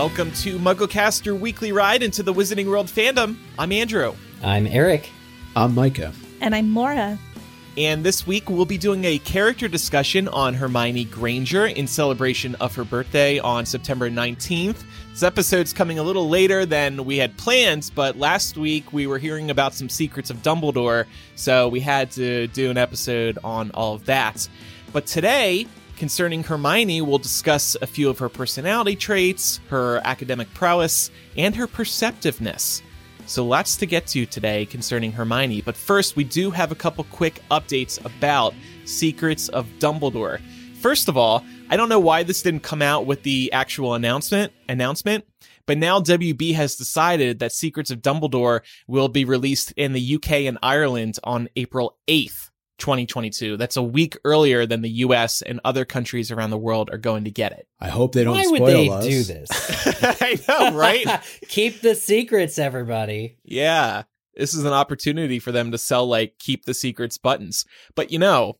Welcome to MuggleCast, your weekly ride into the Wizarding World fandom. I'm Andrew. I'm Eric. I'm Micah. And I'm Laura. And this week we'll be doing a character discussion on Hermione Granger in celebration of her birthday on September 19th. This episode's coming a little later than we had planned, but last week we were hearing about some secrets of Dumbledore, so we had to do an episode on all of that. But today, concerning Hermione, we'll discuss a few of her personality traits, her academic prowess, and her perceptiveness. So lots to get to today concerning Hermione, but first we do have a couple quick updates about Secrets of Dumbledore. First of all, I don't know why this didn't come out with the actual announcement announcement, but now WB has decided that Secrets of Dumbledore will be released in the UK and Ireland on April 8th. 2022. That's a week earlier than the US and other countries around the world are going to get it. I hope they don't Why spoil would they us. do this? I know, right? Keep the secrets, everybody. Yeah. This is an opportunity for them to sell like keep the secrets buttons. But you know,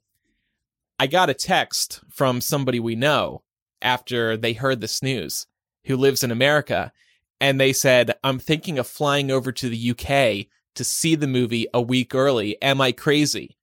I got a text from somebody we know after they heard this news who lives in America and they said, "I'm thinking of flying over to the UK to see the movie a week early. Am I crazy?"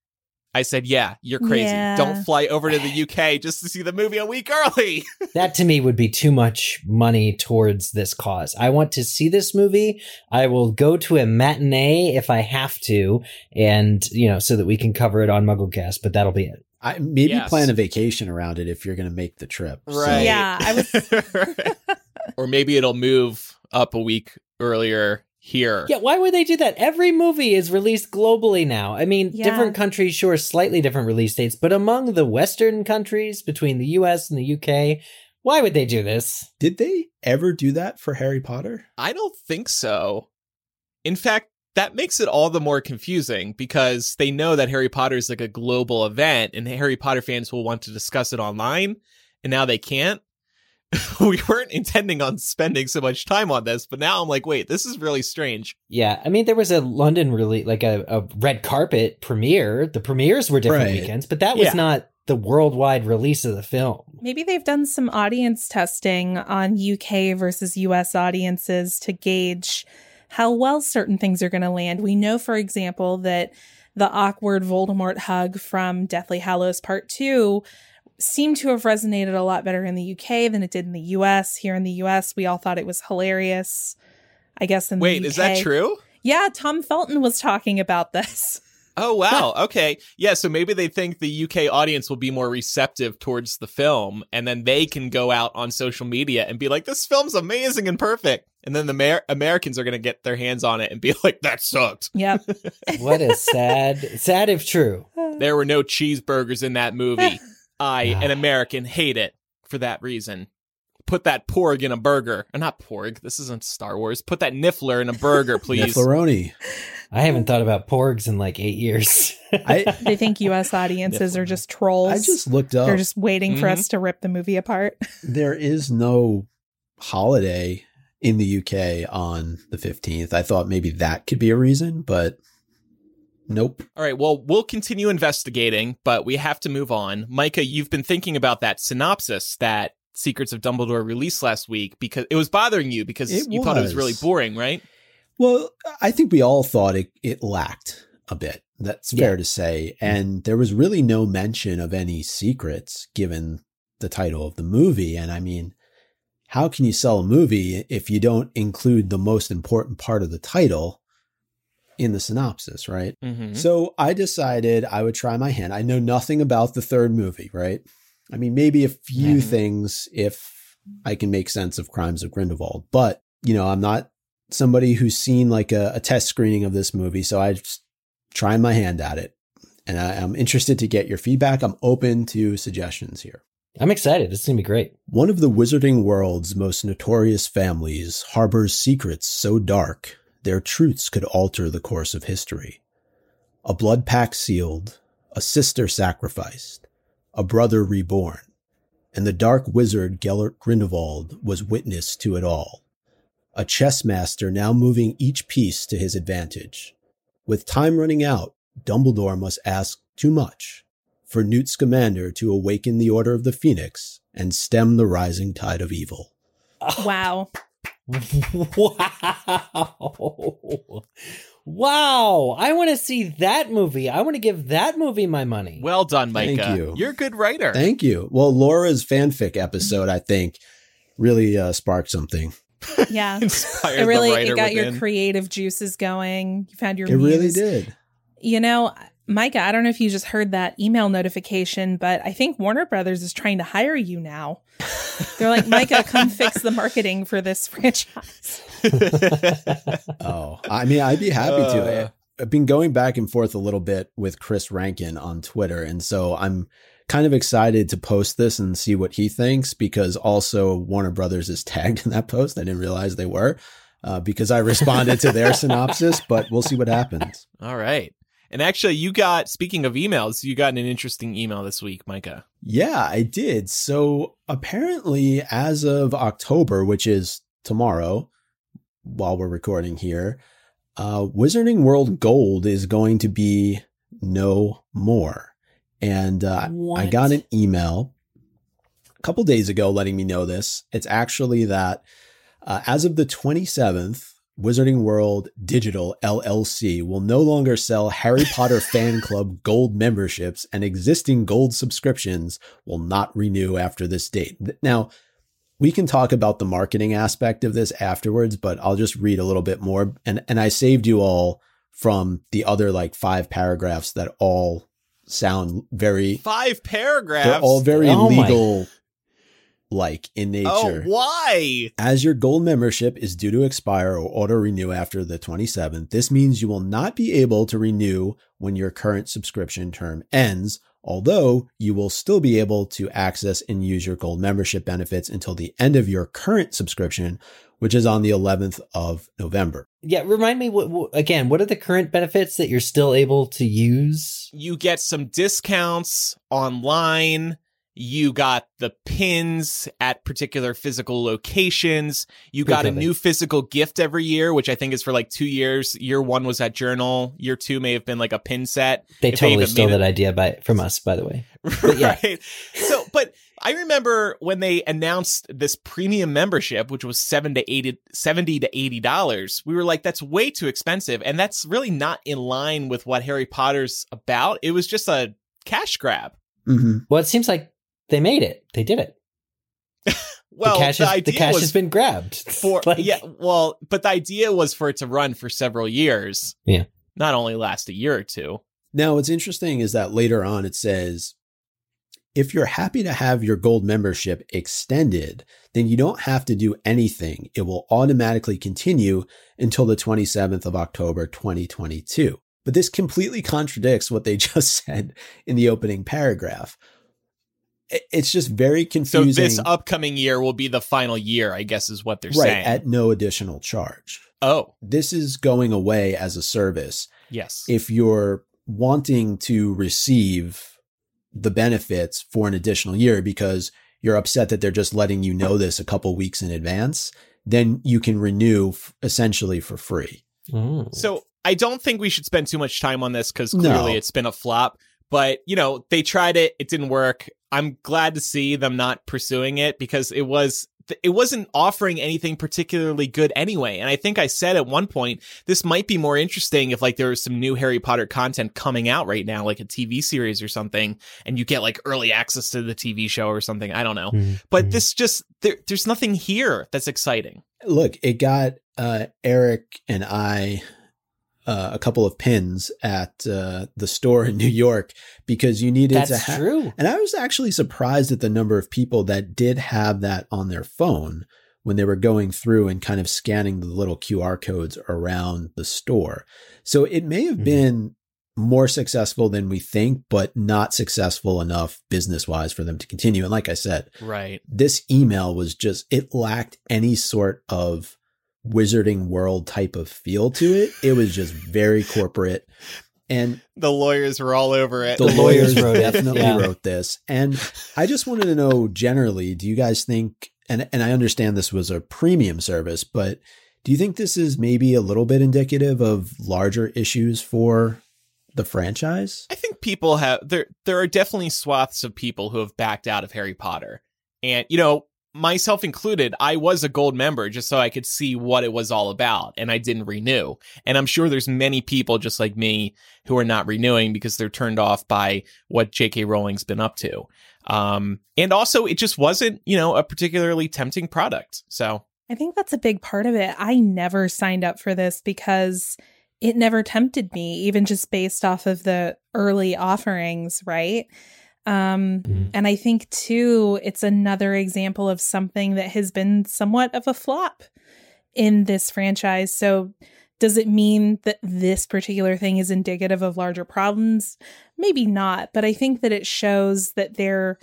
I said, "Yeah, you're crazy. Yeah. Don't fly over to the UK just to see the movie a week early." That to me would be too much money towards this cause. I want to see this movie. I will go to a matinee if I have to, and you know, so that we can cover it on MuggleCast. But that'll be it. I, maybe Yes. plan a vacation around it if you're going to make the trip. So- Right. Yeah, I was- or maybe it'll move up a week earlier here. Yeah, why would they do that? Every movie is released globally now. I mean, Yeah. different countries, sure, slightly different release dates, but among the Western countries, between the US and the UK, why would they do this? Did they ever do that for Harry Potter? I don't think so. In fact, that makes it all the more confusing because they know that Harry Potter is like a global event and Harry Potter fans will want to discuss it online and now they can't. we weren't intending on spending so much time on this, but now I'm like, wait, this is really strange. Yeah, I mean, there was a London release, like a, a red carpet premiere. The premieres were different Right. weekends, but that was Yeah. not the worldwide release of the film. maybe they've done some audience testing on UK versus US audiences to gauge how well certain things are going to land. We know, for example, that the awkward Voldemort hug from Deathly Hallows Part 2 seemed to have resonated a lot better in the UK than it did in the US. Here in the US, we all thought it was hilarious. I guess in Wait, the UK. Wait, is that true? Yeah, Tom Felton was talking about this. Oh wow. Okay. Yeah, so maybe they think the UK audience will be more receptive towards the film and then they can go out on social media and be like this film's amazing and perfect. And then the Amer- Americans are going to get their hands on it and be like that sucked. Yep. What a sad, sad if true. There were no cheeseburgers in that movie. I, an American, hate it for that reason. Put that porg in a burger. Uh, not porg. This isn't Star Wars. Put that niffler in a burger, please. Niflaroni. I haven't thought about porgs in like eight years. I they think US audiences are just trolls. I just looked up. They're just waiting for Mhm. us to rip the movie apart. there is no holiday in the UK on the 15th. I thought maybe that could be a reason, but nope. All right. Well, we'll continue investigating, but we have to move on. Micah, you've been thinking about that synopsis that Secrets of Dumbledore released last week because it was bothering you because It you thought it was was. really boring, right? Well, I think we all thought it, it lacked a bit. That's fair Yeah. to say. Mm-hmm. And there was really no mention of any secrets given the title of the movie. And I mean, how can you sell a movie if you don't include the most important part of the title in the synopsis, right? Mm-hmm. So I decided I would try my hand. I know nothing about the third movie, right? I mean, maybe a few Mhm. things if I can make sense of Crimes of Grindelwald, but you know, I'm not somebody who's seen like a, a test screening of this movie, so I just trying my hand at it, and I, I'm interested to get your feedback. I'm open to suggestions here. I'm excited. It's gonna be great. One of the wizarding world's most notorious families harbors secrets so dark their truths could alter the course of history. A blood pact sealed, a sister sacrificed, a brother reborn, and the dark wizard Gellert Grindelwald was witness to it all. A chess master now moving each piece to his advantage. With time running out, Dumbledore must ask too much for Newt Scamander to awaken the Order of the Phoenix and stem the rising tide of evil. Wow. Wow. Wow. I want to see that movie. I want to give that movie my money. Well done, Micah. Thank you. You're a good writer. Thank you. Well, Laura's fanfic episode, I think, really uh, sparked something. Yeah. Inspired it really the writer it got within. your creative juices going. You found your It really did. You know, Micah, I don't know if you just heard that email notification, but I think Warner Brothers is trying to hire you now. They're like, Micah, come fix the marketing for this franchise. Oh, I mean, I'd be happy Uh. to. I've been going back and forth a little bit with Chris Rankin on Twitter, and so I'm kind of excited to post this and see what he thinks because also Warner Brothers is tagged in that post. I didn't realize they were uh, because I responded to their synopsis, but we'll see what happens. All right. And actually, you got, speaking of emails, you got an interesting email this week, Micah. Yeah, I did. So apparently, as of October, which is tomorrow, while we're recording here, uh, Wizarding World Gold is going to be no more. And uh, I got an email a couple days ago letting me know this. It's actually that uh, as of the 27th, Wizarding World Digital LLC will no longer sell Harry Potter Fan Club gold memberships, and existing gold subscriptions will not renew after this date. Now, we can talk about the marketing aspect of this afterwards, but I'll just read a little bit more. And, and I saved you all from the other like five paragraphs that all sound very, Five paragraphs. they're all very Oh legal like in nature. Oh, nature. why? As your gold membership is due to expire or auto renew after the 27th, this means you will not be able to renew when your current subscription term ends, although you will still be able to access and use your gold membership benefits until the end of your current subscription, which is on the 11th of November. Yeah, remind me what, what again, what are the current benefits that you're still able to use? You get some discounts online. You got the pins at particular physical locations. You got a new physical gift every year, which I think is for like two years. Year one was that journal. Year two may have been like a pin set. They If they totally even stole made it- that idea by from us, by the way. But yeah. right. So, but I remember when they announced this premium membership, which was seven to eighty, seventy to eighty dollars. We were like, "That's way too expensive," and that's really not in line with what Harry Potter's about. It was just a cash grab. Mm-hmm. Well, it seems like they made it. They did it. Well, the cash, the is, idea the cash was has been grabbed. for Like- yeah. Well, but the idea was for it to run for several years. Yeah. not only last a year or two. Now, what's interesting is that later on it says if you're happy to have your gold membership extended, then you don't have to do anything. It will automatically continue until the 27th of October, 2022. But this completely contradicts what they just said in the opening paragraph. I- It's just very confusing. So this upcoming year will be the final year, I guess, is what they're right, saying. at no additional charge. oh, This is going away as a service yes. if you're wanting to receive the benefits for an additional year because you're upset that they're just letting you know this a couple weeks in advance, then you can renew f- essentially for free. Mm. So I don't think we should spend too much time on this because No. clearly it's been a flop. But you know, they tried it; it didn't work. I'm glad to see them not pursuing it because it was it wasn't offering anything particularly good anyway. And I think I said at one point this might be more interesting if like there was some new Harry Potter content coming out right now, like a TV series or something, and you get like early access to the TV show or something. I don't know. Mm. But Mm. this just there, there's nothing here that's exciting. Look, it got uh, Eric and I uh, a couple of pins at uh, the store in New York because you needed to That's have. true. And I was actually surprised at the number of people that did have that on their phone when they were going through and kind of scanning the little QR codes around the store. So it may have Mhm. been more successful than we think, but not successful enough business wise for them to continue. And like I said, Right. this email was just, it lacked any sort of wizarding world type of feel to it. It was just very corporate. And The lawyers were all over it. the, The lawyers, lawyers wrote it, definitely yeah. wrote this. And I just wanted to know generally, do you guys think, and, and I understand this was a premium service, but do you think this is maybe a little bit indicative of larger issues for the franchise? I think people have there there are definitely swaths of people who have backed out of Harry Potter. And you know, myself included, I was a gold member just so I could see what it was all about, and I didn't renew. And I'm sure there's many people just like me who are not renewing because they're turned off by what J.K. Rowling's been up to. Um, and also, it just wasn't, you know, a particularly tempting product. So I think that's a big part of it. I never signed up for this because it never tempted me, even just based off of the early offerings, right? Um, mm. And I think, too, it's another example of something that has been somewhat of a flop in this franchise. So, does it mean that this particular thing is indicative of larger problems? Maybe not, but I think that it shows that there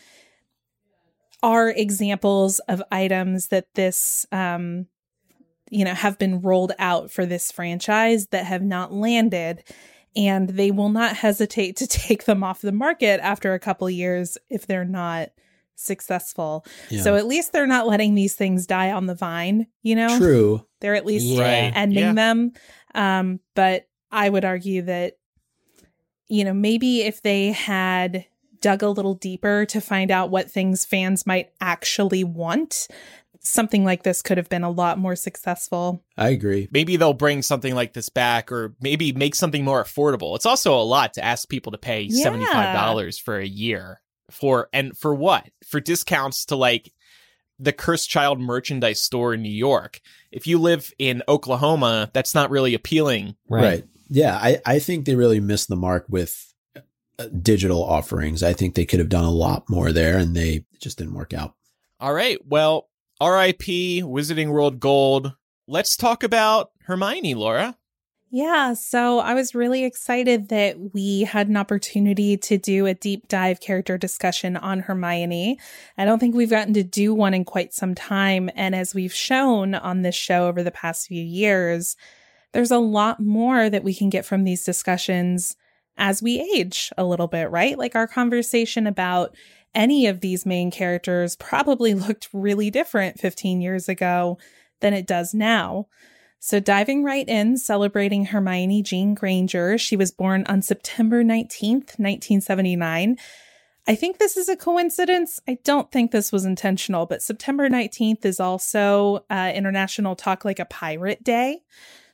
are examples of items that this, um, you know, have been rolled out for this franchise that have not landed and they will not hesitate to take them off the market after a couple years if they're not successful. Yeah. So at least they're not letting these things die on the vine, you know? True. They're at least yeah. ending yeah. them. Um, but I would argue that, you know, maybe if they had dug a little deeper to find out what things fans might actually want, something like this could have been a lot more successful. I agree. Maybe they'll bring something like this back or maybe make something more affordable. It's also a lot to ask people to pay yeah. $75 for a year for and for what? For discounts to like the Cursed Child merchandise store in New York. If you live in Oklahoma, that's not really appealing. Right. right. Yeah, I I think they really missed the mark with uh, digital offerings. I think they could have done a lot more there and they just didn't work out. All right. Well, RIP, Wizarding World Gold. Let's talk about Hermione, Laura. Yeah, so I was really excited that we had an opportunity to do a deep dive character discussion on Hermione. I don't think we've gotten to do one in quite some time. And as we've shown on this show over the past few years, there's a lot more that we can get from these discussions as we age a little bit, right? Like our conversation about any of these main characters probably looked really different 15 years ago than it does now. So, diving right in, celebrating Hermione Jean Granger. She was born on September 19th, 1979. I think this is a coincidence. I don't think this was intentional, but September 19th is also uh, International Talk Like a Pirate Day.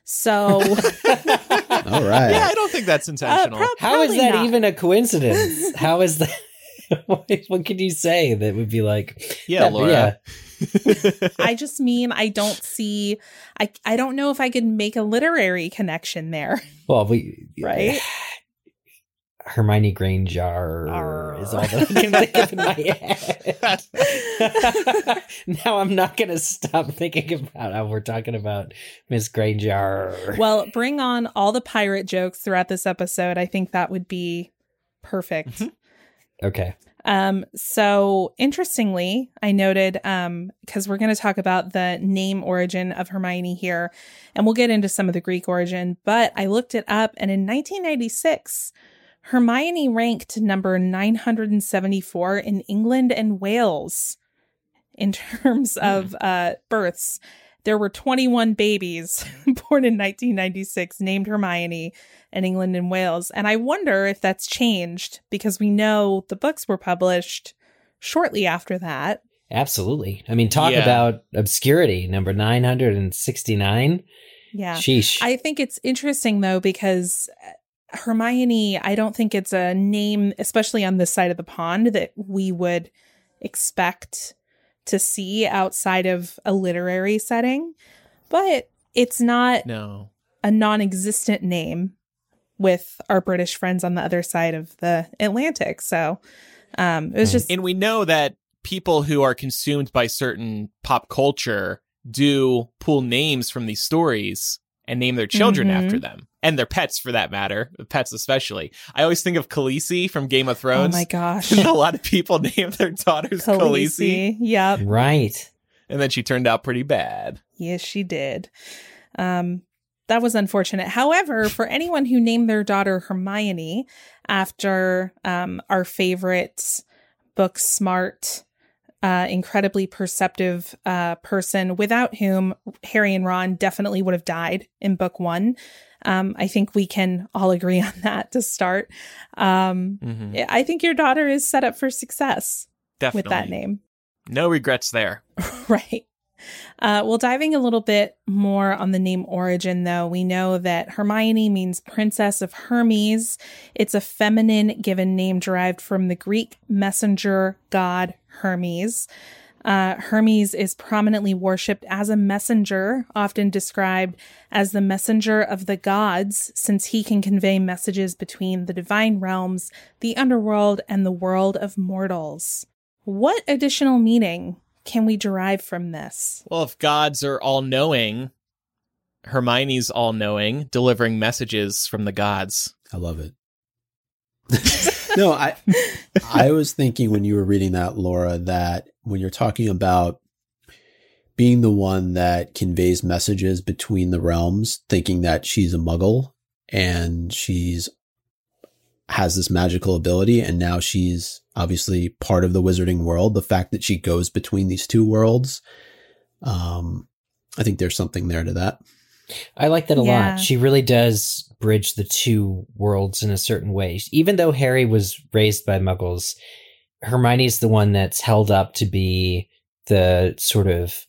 So, all right. Yeah, I don't think that's intentional. Uh, pro- How is that not. even a coincidence? How is that? what could you say that would be like? Yeah, that, Laura. Yeah. I just mean I don't see. I I don't know if I could make a literary connection there. Well, we right. Hermione Granger Arr. is all that I can think of in my head. now I'm not going to stop thinking about how we're talking about Miss Granger. Well, bring on all the pirate jokes throughout this episode. I think that would be perfect. Mm-hmm. Okay. Um, so interestingly, I noted um, because we're going to talk about the name origin of Hermione here, and we'll get into some of the Greek origin, but I looked it up, and in 1996, Hermione ranked number 974 in England and Wales in terms hmm. of uh, births. There were 21 babies born in 1996 named Hermione in England and Wales. And I wonder if that's changed because we know the books were published shortly after that. Absolutely. I mean, talk yeah. about obscurity, number 969. Yeah. Sheesh. I think it's interesting though because uh, Hermione, I don't think it's a name, especially on this side of the pond, that we would expect to see outside of a literary setting. But it's not no. a non existent name with our British friends on the other side of the Atlantic. So um, it was just. And we know that people who are consumed by certain pop culture do pull names from these stories and name their children mm-hmm. after them and their pets for that matter, pets especially. I always think of Khaleesi from Game of Thrones. Oh my gosh. a lot of people name their daughters Khaleesi. Khaleesi. Yep. Right. And then she turned out pretty bad. Yes, she did. Um, that was unfortunate. However, for anyone who named their daughter Hermione after um, our favorite book smart, uh, incredibly perceptive uh, person without whom Harry and Ron definitely would have died in book one. Um, I think we can all agree on that to start. Um, mm-hmm. I think your daughter is set up for success definitely. with that name. No regrets there. right. Uh, well, diving a little bit more on the name origin, though, we know that Hermione means Princess of Hermes. It's a feminine given name derived from the Greek messenger god Hermes. Uh, Hermes is prominently worshipped as a messenger, often described as the messenger of the gods, since he can convey messages between the divine realms, the underworld, and the world of mortals. What additional meaning can we derive from this? Well, if gods are all knowing, Hermione's all knowing, delivering messages from the gods. I love it. no, I I was thinking when you were reading that, Laura, that when you're talking about being the one that conveys messages between the realms, thinking that she's a muggle and she's has this magical ability and now she's obviously part of the wizarding world the fact that she goes between these two worlds um i think there's something there to that I like that a Yeah. lot. She really does bridge the two worlds in a certain way. Even though Harry was raised by muggles, Hermione's the one that's held up to be the sort of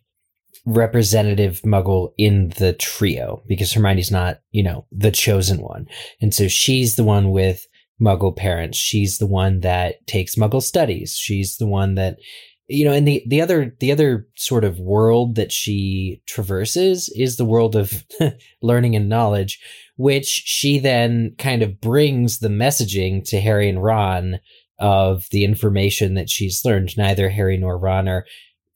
representative muggle in the trio because Hermione's not, you know, the chosen one. And so she's the one with muggle parents. She's the one that takes muggle studies. She's the one that you know, and the the other the other sort of world that she traverses is the world of learning and knowledge, which she then kind of brings the messaging to Harry and Ron of the information that she's learned. Neither Harry nor Ron are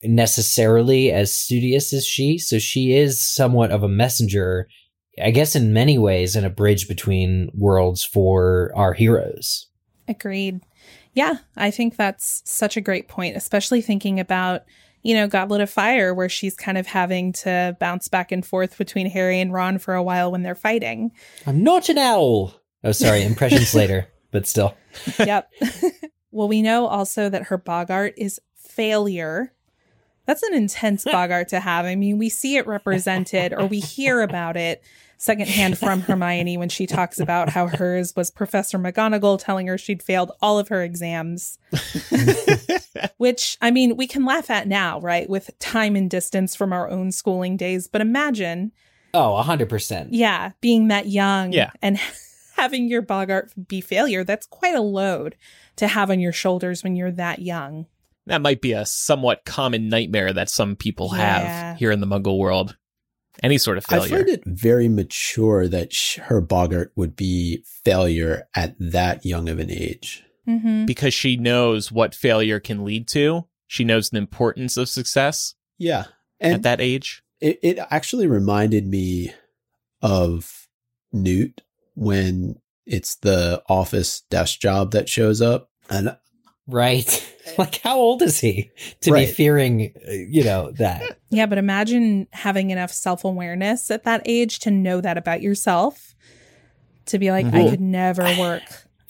necessarily as studious as she, so she is somewhat of a messenger, I guess, in many ways, and a bridge between worlds for our heroes. Agreed. Yeah, I think that's such a great point, especially thinking about, you know, Goblet of Fire, where she's kind of having to bounce back and forth between Harry and Ron for a while when they're fighting. I'm not an owl. Oh, sorry, impressions later, but still. yep. well, we know also that her boggart is failure. That's an intense boggart to have. I mean, we see it represented or we hear about it secondhand from Hermione when she talks about how hers was Professor McGonagall telling her she'd failed all of her exams. Which, I mean, we can laugh at now, right? With time and distance from our own schooling days. But imagine, Oh, 100%. yeah, being that young Yeah. and having your boggart be failure. That's quite a load to have on your shoulders when you're that young. That might be a somewhat common nightmare that some people Yeah. have here in the Muggle world. Any sort of failure. I failure. find it very mature that sh- her boggart would be failure at that young of an age. Mm-hmm. because she knows what failure can lead to. She knows the importance of success Yeah. at that age. it, it actually reminded me of Newt when it's the office desk job that shows up. And Right. Like, how old is he to Right. be fearing, uh, you know, that? Yeah, but imagine having enough self awareness at that age to know that about yourself. To be like, I could never work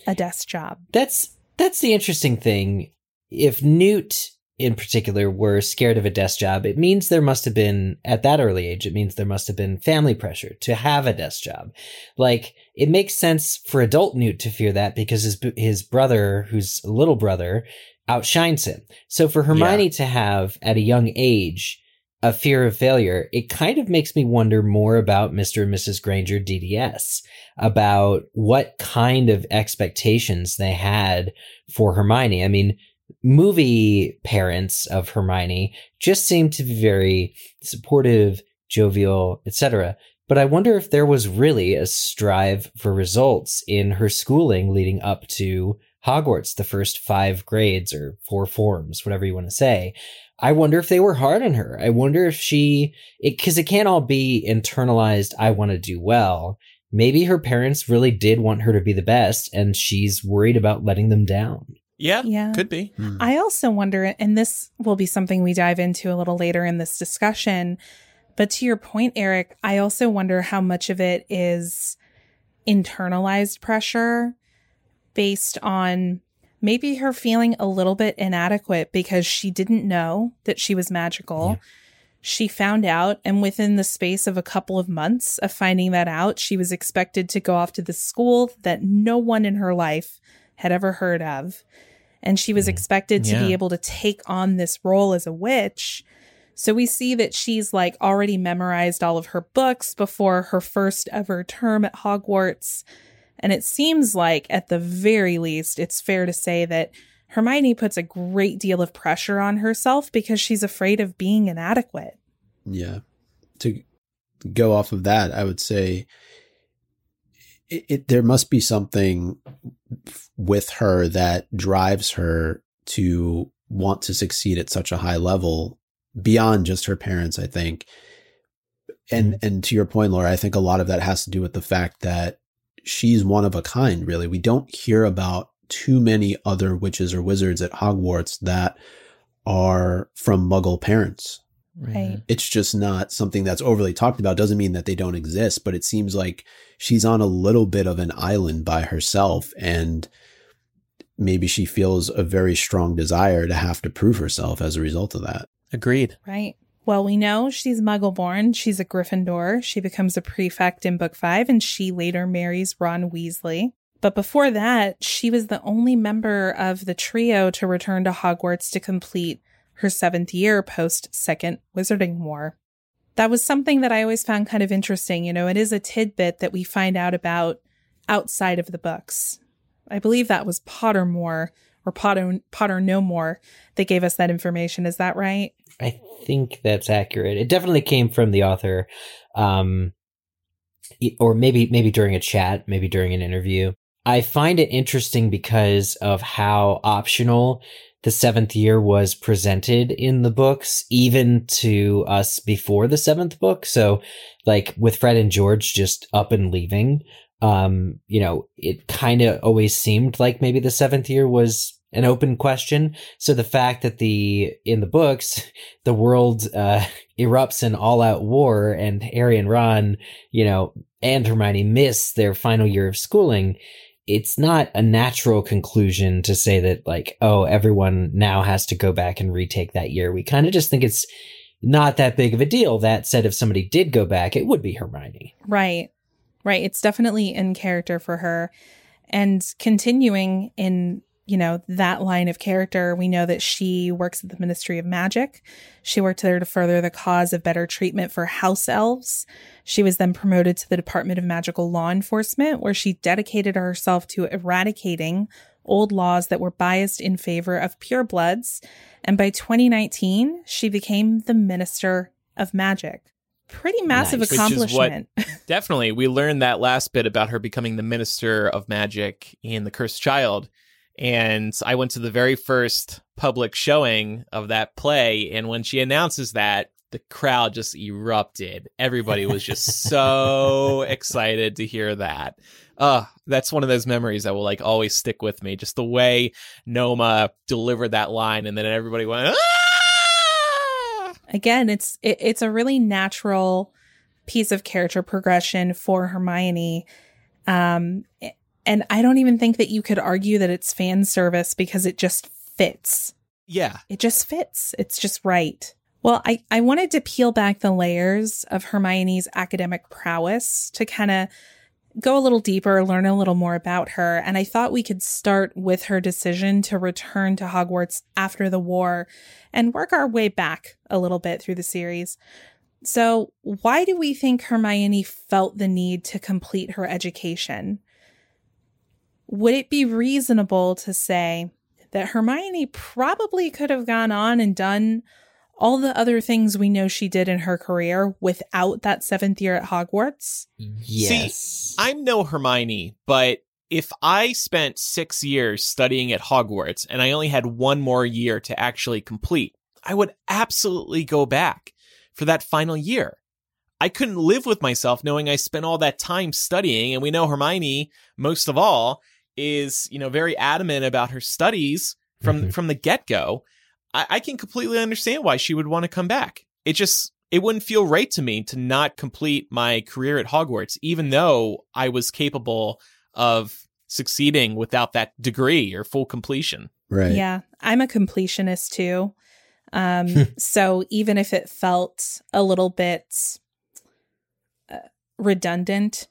a desk job. That's that's the interesting thing. If Newt in particular were scared of a desk job, it means there must have been at that early age. It means there must have been family pressure to have a desk job. Like it makes sense for adult Newt to fear that because his his brother, who's a little brother, outshines him. So for Hermione to have at a young age a fear of failure, it kind of makes me wonder more about Mr. and Mrs. Granger DDS, about what kind of expectations they had for Hermione. I mean, movie parents of Hermione just seem to be very supportive, jovial, etc. But I wonder if there was really a strive for results in her schooling leading up to Hogwarts, the first five grades or four forms, whatever you want to say. I wonder if they were hard on her. I wonder if she, it, cause it can't all be internalized. I want to do well. Maybe her parents really did want her to be the best and she's worried about letting them down. Yeah, Yeah. could be. hmm, I also wonder, and this will be something we dive into a little later in this discussion, but to your point, Eric, I also wonder how much of it is internalized pressure based on maybe her feeling a little bit inadequate because she didn't know that she was magical. Yeah. She found out, and within the space of a couple of months of finding that out, she was expected to go off to the school that no one in her life had ever heard of. and she was Mhm. expected to Yeah. be able to take on this role as a witch. So we see that she's like already memorized all of her books before her first ever term at Hogwarts. And it seems like, at the very least, it's fair to say that Hermione puts a great deal of pressure on herself because she's afraid of being inadequate. Yeah. To go off of that, I would say it, it there must be something with her that drives her to want to succeed at such a high level beyond just her parents, I think. And mm-hmm. and to your point, Laura, I think a lot of that has to do with the fact that she's one of a kind, really. We don't hear about too many other witches or wizards at Hogwarts that are from muggle parents Right. it's just not something that's overly talked about doesn't mean that they don't exist but it seems like she's on a little bit of an island by herself and maybe she feels a very strong desire to have to prove herself as a result of that Agreed. Right. Well, we know she's muggle born. She's a Gryffindor. She becomes a prefect in book five, and she later marries Ron Weasley. But before that, she was the only member of the trio to return to Hogwarts to complete her seventh year post Second Wizarding War. That was something that I always found kind of interesting. You know, it is a tidbit that we find out about outside of the books. I believe that was Pottermore or Potter, Potter No More that gave us that information. Is that right? I think that's accurate. It definitely came from the author, um, or maybe maybe during a chat, maybe during an interview. I find it interesting because of how optional the seventh year was presented in the books, even to us before the seventh book. So, like with Fred and George just up and leaving, um, you know, it kind of always seemed like maybe the seventh year was an open question. So the fact that the in the books the world uh, erupts in all out war and Harry and Ron, you know, and Hermione miss their final year of schooling, it's not a natural conclusion to say that like, oh, everyone now has to go back and retake that year. We kind of just think it's not that big of a deal. That said, if somebody did go back, it would be Hermione. Right. Right. It's definitely in character for her. And continuing in, you know, that line of character, we know that she works at the Ministry of Magic. She worked there to further the cause of better treatment for house elves. She was then promoted to the Department of Magical Law Enforcement, where she dedicated herself to eradicating old laws that were biased in favor of purebloods. And by 2019, she became the Minister of Magic. Pretty massive Nice. Is what- accomplishment. Definitely. We learned that last bit about her becoming the minister of magic in The Cursed Child. And I went to the very first public showing of that play. And when she announces that, the crowd just erupted. Everybody was just so excited to hear that. Uh, that's one of those memories that will like always stick with me. Just the way Noma delivered that line and then everybody went, ah! again it's it, it's a really natural piece of character progression for hermione um and i don't even think that you could argue that it's fan service because it just fits Yeah. it just fits it's just right well i i wanted to peel back the layers of hermione's academic prowess to kind of go a little deeper learn a little more about her and i thought we could start with her decision to return to hogwarts after the war and work our way back a little bit through the series. So, why do we think Hermione felt the need to complete her education? Would it be reasonable to say that Hermione probably could have gone on and done all the other things we know she did in her career without that seventh year at Hogwarts? Mm-hmm. Yes. I'm no Hermione, but if I spent six years studying at Hogwarts and I only had one more year to actually complete, I would absolutely go back for that final year. I couldn't live with myself knowing I spent all that time studying. And we know Hermione, most of all, is, you know, very adamant about her studies from, Mhm. from the get go. I, I can completely understand why she would want to come back. It just, it wouldn't feel right to me to not complete my career at Hogwarts, even though I was capable of succeeding without that degree or full completion. right Yeah, I'm a completionist too. Um, so even if it felt a little bit uh, redundant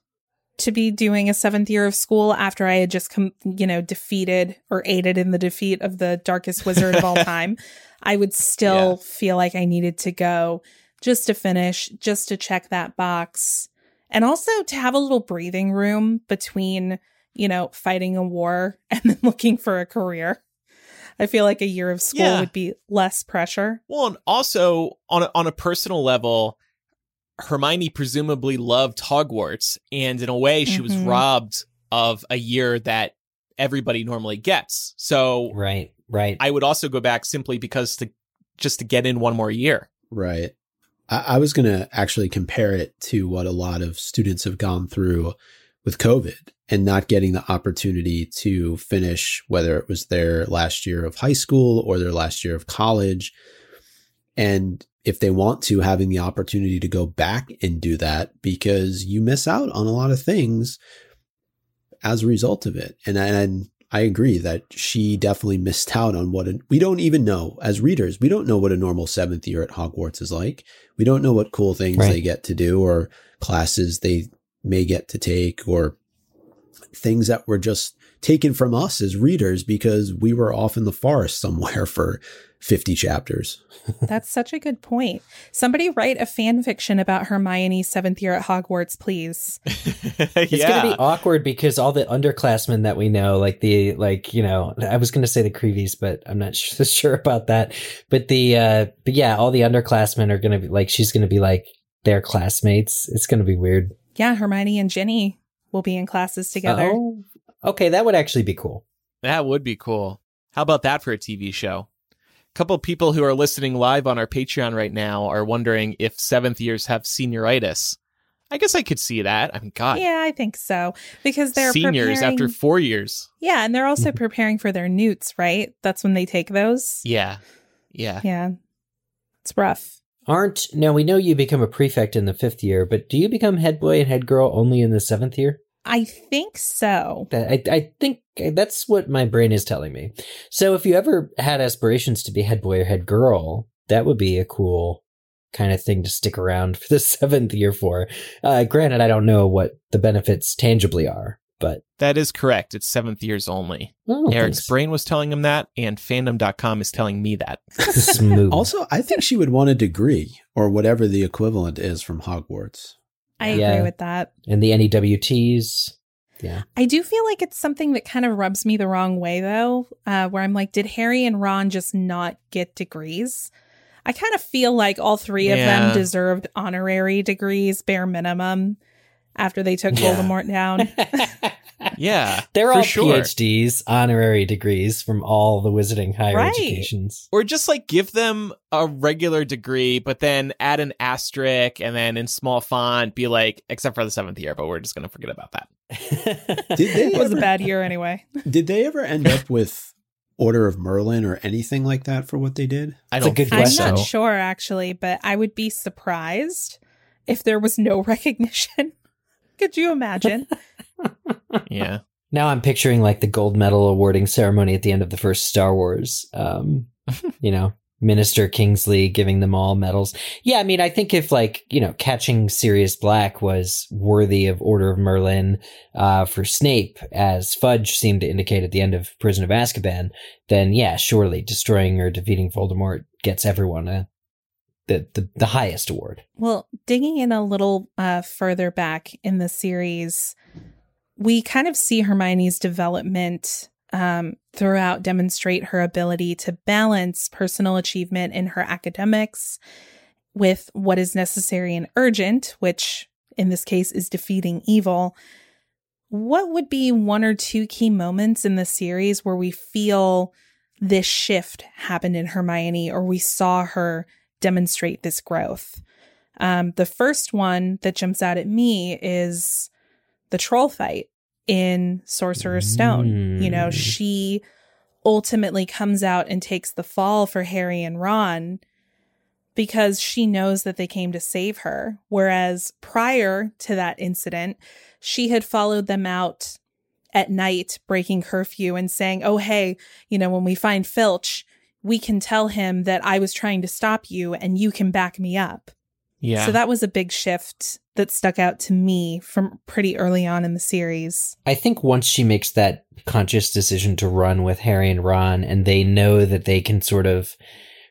to be doing a seventh year of school after I had just come, you know, defeated or aided in the defeat of the darkest wizard of all time. I would still yeah. feel like I needed to go just to finish, just to check that box. And also to have a little breathing room between, you know, fighting a war and then looking for a career. I feel like a year of school yeah. would be less pressure. Well, and also on a, on a personal level, Hermione presumably loved Hogwarts, and in a way, she mm-hmm. was robbed of a year that everybody normally gets. So, right, right. I would also go back simply because to just to get in one more year. Right. I, I was going to actually compare it to what a lot of students have gone through with COVID and not getting the opportunity to finish, whether it was their last year of high school or their last year of college. And if they want to, having the opportunity to go back and do that because you miss out on a lot of things as a result of it. And, and I agree that she definitely missed out on what a, we don't even know as readers. We don't know what a normal seventh year at Hogwarts is like. We don't know what cool things right. they get to do or classes they may get to take or things that were just taken from us as readers because we were off in the forest somewhere for 50 chapters. That's such a good point. Somebody write a fan fiction about Hermione's seventh year at Hogwarts, please. it's yeah. going to be awkward because all the underclassmen that we know, like the, like, you know, I was going to say the Creeveys, but I'm not sure about that. But the, uh, but yeah, all the underclassmen are going to be like, she's going to be like their classmates. It's going to be weird. Yeah, Hermione and Ginny will be in classes together. Oh, okay, that would actually be cool. That would be cool. How about that for a TV show? A couple people who are listening live on our Patreon right now are wondering if seventh years have senioritis. I guess I could see that. I mean, God. Yeah, I think so because they're seniors preparing... after four years. Yeah, and they're also preparing for their NEWTs, right? That's when they take those. Yeah, yeah, yeah. It's rough. Aren't now we know you become a prefect in the fifth year, but do you become head boy and head girl only in the seventh year? I think so. I, I think that's what my brain is telling me. So if you ever had aspirations to be head boy or head girl, that would be a cool kind of thing to stick around for the seventh year for. Uh, granted, I don't know what the benefits tangibly are, but that is correct. It's seventh years only. Oh, Eric's thanks. brain was telling him that, and fandom.com is telling me that. Also, I think she would want a degree or whatever the equivalent is from Hogwarts. I yeah. agree with that. And the NEWTs. Yeah. I do feel like it's something that kind of rubs me the wrong way, though, uh, where I'm like, did Harry and Ron just not get degrees? I kind of feel like all three of them deserved honorary degrees, bare minimum, after they took yeah. Voldemort down. yeah. They're all sure. PhDs, honorary degrees from all the wizarding higher right. educations. Or just like give them a regular degree, but then add an asterisk and then in small font be like, except for the seventh year, but we're just going to forget about that. did they it was ever, a bad year anyway. Did they ever end up with Order of Merlin or anything like that for what they did? I don't. I'm not sure actually, but I would be surprised if there was no recognition. Could you imagine? Yeah. Now I'm picturing like the gold medal awarding ceremony at the end of the first Star Wars. Um, you know, Minister Kingsley giving them all medals. Yeah, I mean, I think if like, you know, catching Sirius Black was worthy of Order of Merlin uh, for Snape, as Fudge seemed to indicate at the end of Prison of Azkaban, then yeah, surely destroying or defeating Voldemort gets everyone a the, the, the highest award. Well, digging in a little uh, further back in the series, we kind of see Hermione's development um, throughout demonstrate her ability to balance personal achievement in her academics with what is necessary and urgent, which in this case is defeating evil. What would be one or two key moments in the series where we feel this shift happened in Hermione or we saw her demonstrate this growth. Um, the first one that jumps out at me is the troll fight in Sorcerer's Stone. Mm. You know, mm. she ultimately comes out and takes the fall for Harry and Ron because she knows that they came to save her. Whereas prior to that incident, she had followed them out at night, breaking curfew and saying, Oh, hey, you know, when we find Filch, we can tell him that I was trying to stop you and you can back me up. Yeah. So that was a big shift that stuck out to me from pretty early on in the series. I think once she makes that conscious decision to run with Harry and Ron, and they know that they can sort of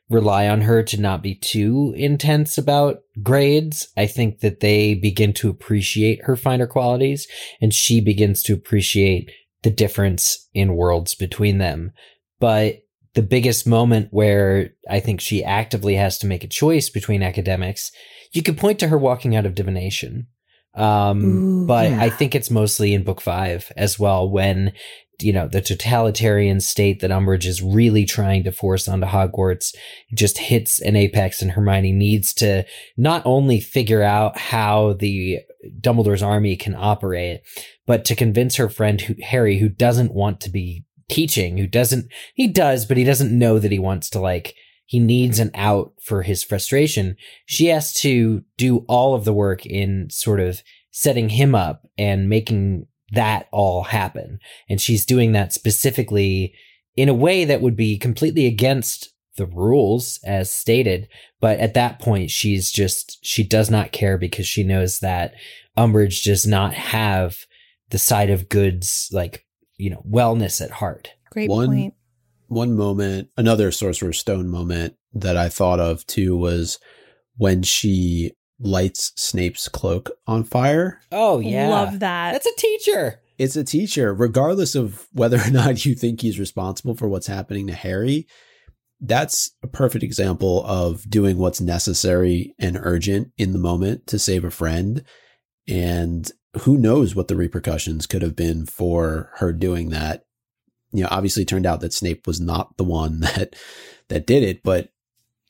rely on her to not be too intense about grades, I think that they begin to appreciate her finer qualities, and she begins to appreciate the difference in worlds between them. But the biggest moment where I think she actively has to make a choice between academics, you could point to her walking out of divination. Um, Ooh, but yeah. I think it's mostly in book five as well when, you know, the totalitarian state that Umbridge is really trying to force onto Hogwarts just hits an apex and Hermione needs to not only figure out how the Dumbledore's army can operate, but to convince her friend who, Harry, who doesn't want to be teaching, who doesn't, he does, but he doesn't know that he wants to like, he needs an out for his frustration. She has to do all of the work in sort of setting him up and making that all happen. And she's doing that specifically in a way that would be completely against the rules as stated. But at that point, she's just, she does not care because she knows that Umbridge does not have the side of goods, like, you know, wellness at heart. Great One- point. One moment, another Sorcerer's Stone moment that I thought of too was when she lights Snape's cloak on fire. Oh, yeah. Love that. That's a teacher. It's a teacher, regardless of whether or not you think he's responsible for what's happening to Harry. That's a perfect example of doing what's necessary and urgent in the moment to save a friend. And who knows what the repercussions could have been for her doing that. You know, obviously it turned out that Snape was not the one that that did it, but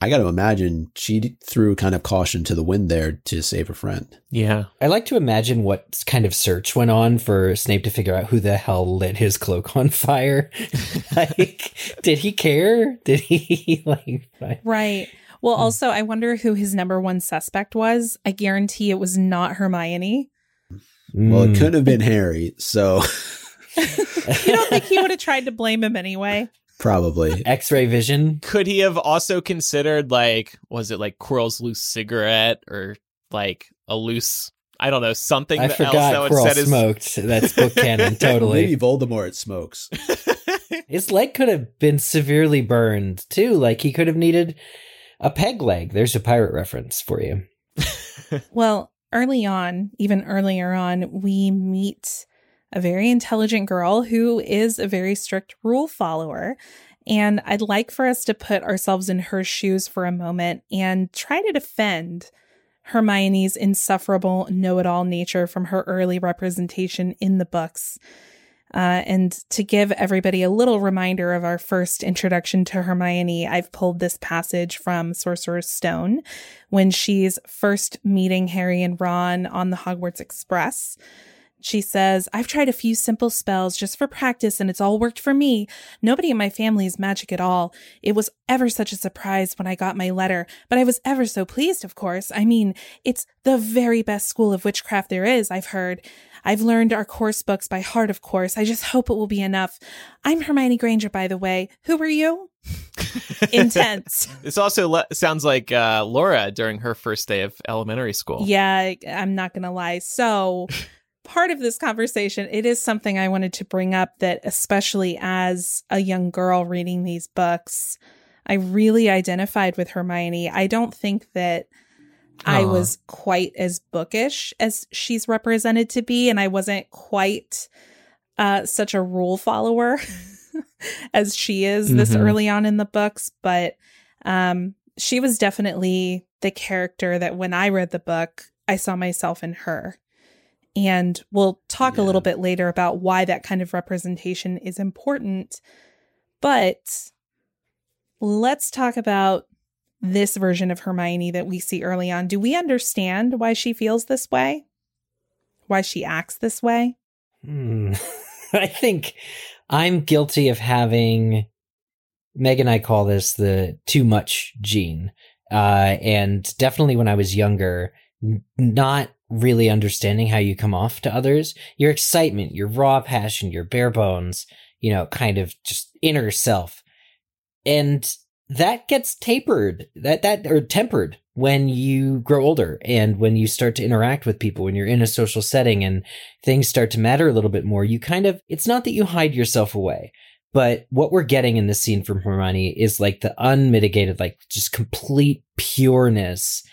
I got to imagine she threw kind of caution to the wind there to save a friend. Yeah. I like to imagine what kind of search went on for Snape to figure out who the hell lit his cloak on fire. like, did he care? Did he like? fi- Right. Well, also, I wonder who his number one suspect was. I guarantee it was not Hermione. Well, it Mm. could have been Harry, so You don't think he would have tried to blame him anyway? probably. X-ray vision. Could he have also considered like was it like Quirrell's loose cigarette or like a loose I don't know something I else that forgot would Quirrell set his smoked. That's book canon. Totally. Maybe Voldemort smokes. His leg could have been severely burned too. Like he could have needed a peg leg. There's a pirate reference for you. Well, early on, even earlier on, we meet a very intelligent girl who is a very strict rule follower. And I'd like for us to put ourselves in her shoes for a moment and try to defend Hermione's insufferable know it all nature from her early representation in the books. Uh, and to give everybody a little reminder of our first introduction to Hermione, I've pulled this passage from Sorcerer's Stone when she's first meeting Harry and Ron on the Hogwarts Express. She says, I've tried a few simple spells just for practice and it's all worked for me. Nobody in my family is magic at all. It was ever such a surprise when I got my letter, but I was ever so pleased, of course. I mean, it's the very best school of witchcraft there is, I've heard. I've learned our course books by heart, of course. I just hope it will be enough. I'm Hermione Granger, by the way. Who are you? Intense. This also le- sounds like uh, Laura during her first day of elementary school. Yeah, I'm not going to lie. So, part of this conversation, it is something I wanted to bring up that, especially as a young girl reading these books, I really identified with Hermione. I don't think that I was quite as bookish as she's represented to be, and I wasn't quite uh, such a rule follower as she is this Mhm. early on in the books. But um, she was definitely the character that when I read the book, I saw myself in her. And we'll talk a little bit later about why that kind of representation is important. But let's talk about this version of Hermione that we see early on. Do we understand why she feels this way? Why she acts this way? Hmm. I think I'm guilty of having Meg and I call this the too much gene. Uh, and definitely when I was younger, not really understanding how you come off to others, your excitement, your raw passion, your bare bones, you know, kind of just inner self. And that gets tapered that that or tempered when you grow older and when you start to interact with people when you're in a social setting and things start to matter a little bit more you kind of it's not that you hide yourself away but what we're getting in this scene from Hermione is like the unmitigated like just complete pureness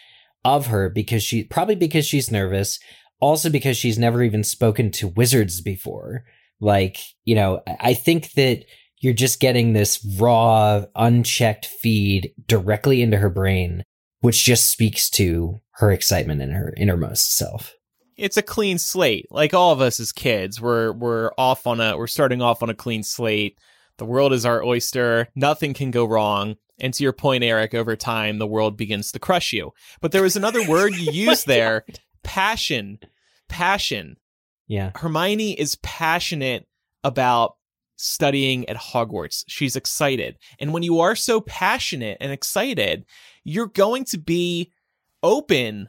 of her because she probably because she's nervous also because she's never even spoken to wizards before like you know i think that you're just getting this raw, unchecked feed directly into her brain, which just speaks to her excitement in her innermost self. It's a clean slate. Like all of us as kids, we're we're off on a we're starting off on a clean slate. The world is our oyster. Nothing can go wrong. And to your point, Eric, over time the world begins to crush you. But there was another word you used there, passion. Passion. Yeah. Hermione is passionate about studying at Hogwarts. She's excited. And when you are so passionate and excited, you're going to be open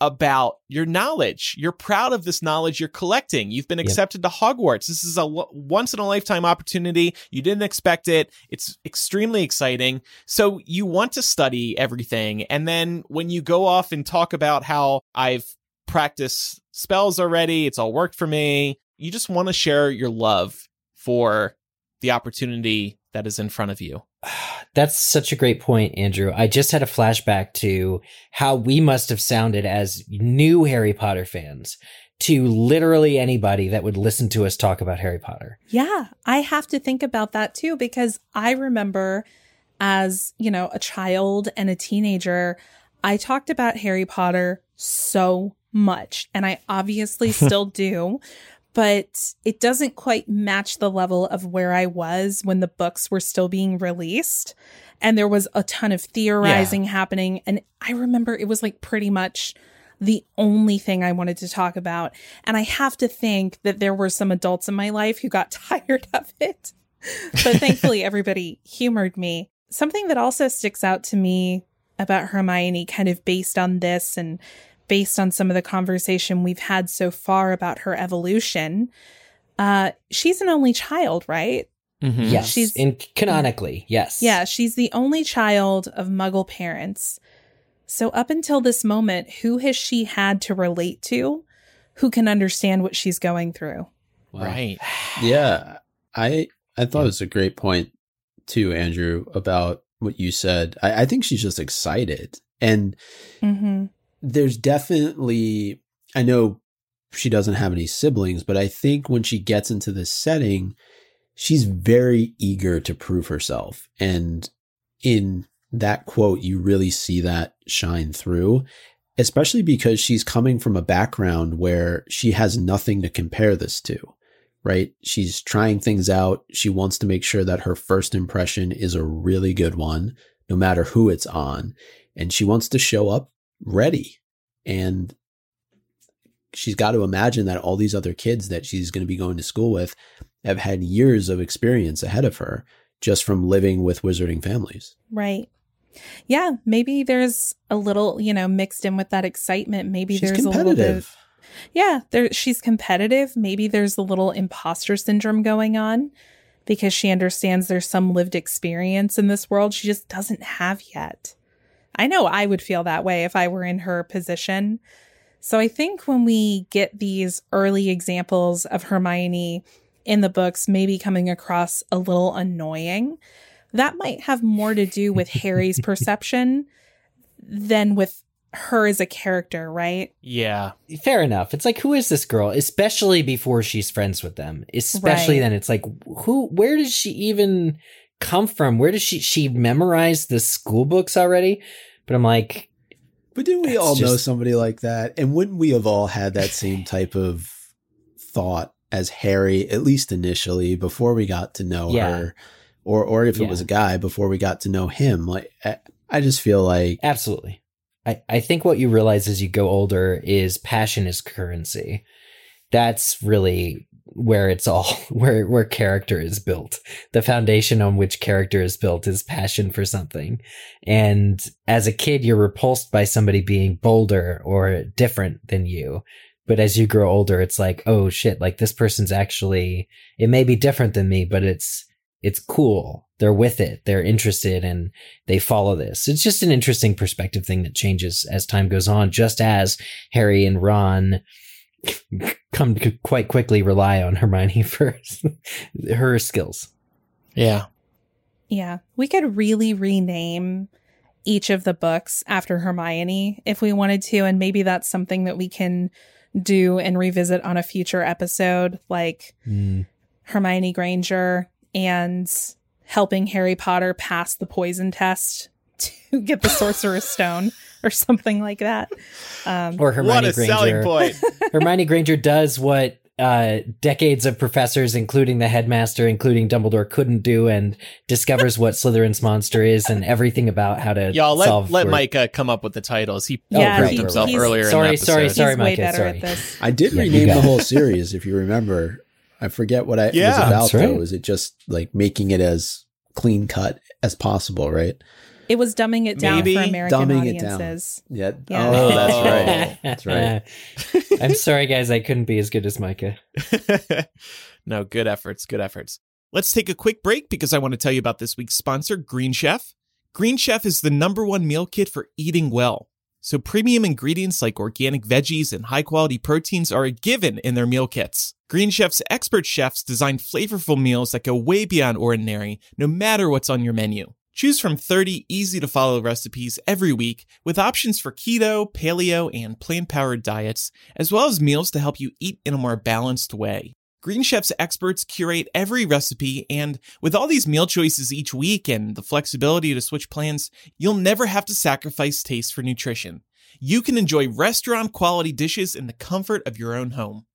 about your knowledge. You're proud of this knowledge you're collecting. You've been accepted yep. to Hogwarts. This is a once in a lifetime opportunity. You didn't expect it. It's extremely exciting. So you want to study everything. And then when you go off and talk about how I've practiced spells already, it's all worked for me, you just want to share your love for the opportunity that is in front of you. That's such a great point, Andrew. I just had a flashback to how we must have sounded as new Harry Potter fans to literally anybody that would listen to us talk about Harry Potter. Yeah, I have to think about that too because I remember as, you know, a child and a teenager, I talked about Harry Potter so much and I obviously still do but it doesn't quite match the level of where I was when the books were still being released. And there was a ton of theorizing yeah. happening. And I remember it was like pretty much the only thing I wanted to talk about. And I have to think that there were some adults in my life who got tired of it. But thankfully, everybody humored me. Something that also sticks out to me about Hermione, kind of based on this and based on some of the conversation we've had so far about her evolution, uh, she's an only child, right? Mm-hmm. Yes, she's in canonically, yes. Yeah, she's the only child of Muggle parents. So up until this moment, who has she had to relate to? Who can understand what she's going through? Wow. Right. Yeah, I I thought it was a great point too, Andrew, about what you said. I, I think she's just excited, and mm-hmm there's definitely, I know she doesn't have any siblings, but I think when she gets into this setting, she's very eager to prove herself. And in that quote, you really see that shine through, especially because she's coming from a background where she has nothing to compare this to, right? She's trying things out. She wants to make sure that her first impression is a really good one, no matter who it's on. And she wants to show up ready. And she's got to imagine that all these other kids that she's going to be going to school with have had years of experience ahead of her just from living with wizarding families. Right. Yeah, maybe there's a little, you know, mixed in with that excitement. Maybe she's there's a little bit Yeah, there she's competitive. Maybe there's a little imposter syndrome going on because she understands there's some lived experience in this world she just doesn't have yet. I know I would feel that way if I were in her position. So I think when we get these early examples of Hermione in the books, maybe coming across a little annoying, that might have more to do with Harry's perception than with her as a character, right? Yeah. Fair enough. It's like, who is this girl? Especially before she's friends with them. Especially right. then, it's like, who, where does she even come from? Where does she, she memorize the school books already? But I'm like, but didn't we all just... know somebody like that? And wouldn't we have all had that same type of thought as Harry, at least initially, before we got to know yeah. her, or or if it was a guy before we got to know him? Like, I just feel like absolutely. I, I think what you realize as you go older is passion is currency. That's really where it's all where where character is built the foundation on which character is built is passion for something and as a kid you're repulsed by somebody being bolder or different than you but as you grow older it's like oh shit like this person's actually it may be different than me but it's it's cool. They're with it. They're interested and they follow this. It's just an interesting perspective thing that changes as time goes on, just as Harry and Ron come to quite quickly rely on Hermione for her skills. Yeah. Yeah. We could really rename each of the books after Hermione if we wanted to. And maybe that's something that we can do and revisit on a future episode, like Mm. Hermione Granger and helping Harry Potter pass the poison test to get the Sorcerer's Stone or something like that. Um, Or Hermione what a Granger. selling point. Hermione Granger does what uh, decades of professors, including the headmaster, including Dumbledore, couldn't do, and discovers what Slytherin's monster is and everything about how to Y'all, let, solve. let for- Mike come up with the titles. He Yeah, proved he- himself he's- earlier Sorry, in the sorry, sorry. he's Micah, better sorry. at this. I did Yeah, rename the whole series, if you remember. I forget what I Yeah. was about right. though. Is it just like making it as clean cut as possible, right? It was dumbing it down Maybe for American dumbing it down. audiences. Yeah. Yeah. Oh, that's right. That's right. I'm sorry, guys. I couldn't be as good as Micah. no, good efforts, good efforts. Let's take a quick break because I want to tell you about this week's sponsor, Green Chef. Green Chef is the number one meal kit for eating well. So premium ingredients like organic veggies and high quality proteins are a given in their meal kits. Green Chef's expert chefs design flavorful meals that go way beyond ordinary, no matter what's on your menu. Choose from 30 easy to follow recipes every week with options for keto, paleo, and plant powered diets, as well as meals to help you eat in a more balanced way. Green Chef's experts curate every recipe, and with all these meal choices each week and the flexibility to switch plans, you'll never have to sacrifice taste for nutrition. You can enjoy restaurant quality dishes in the comfort of your own home.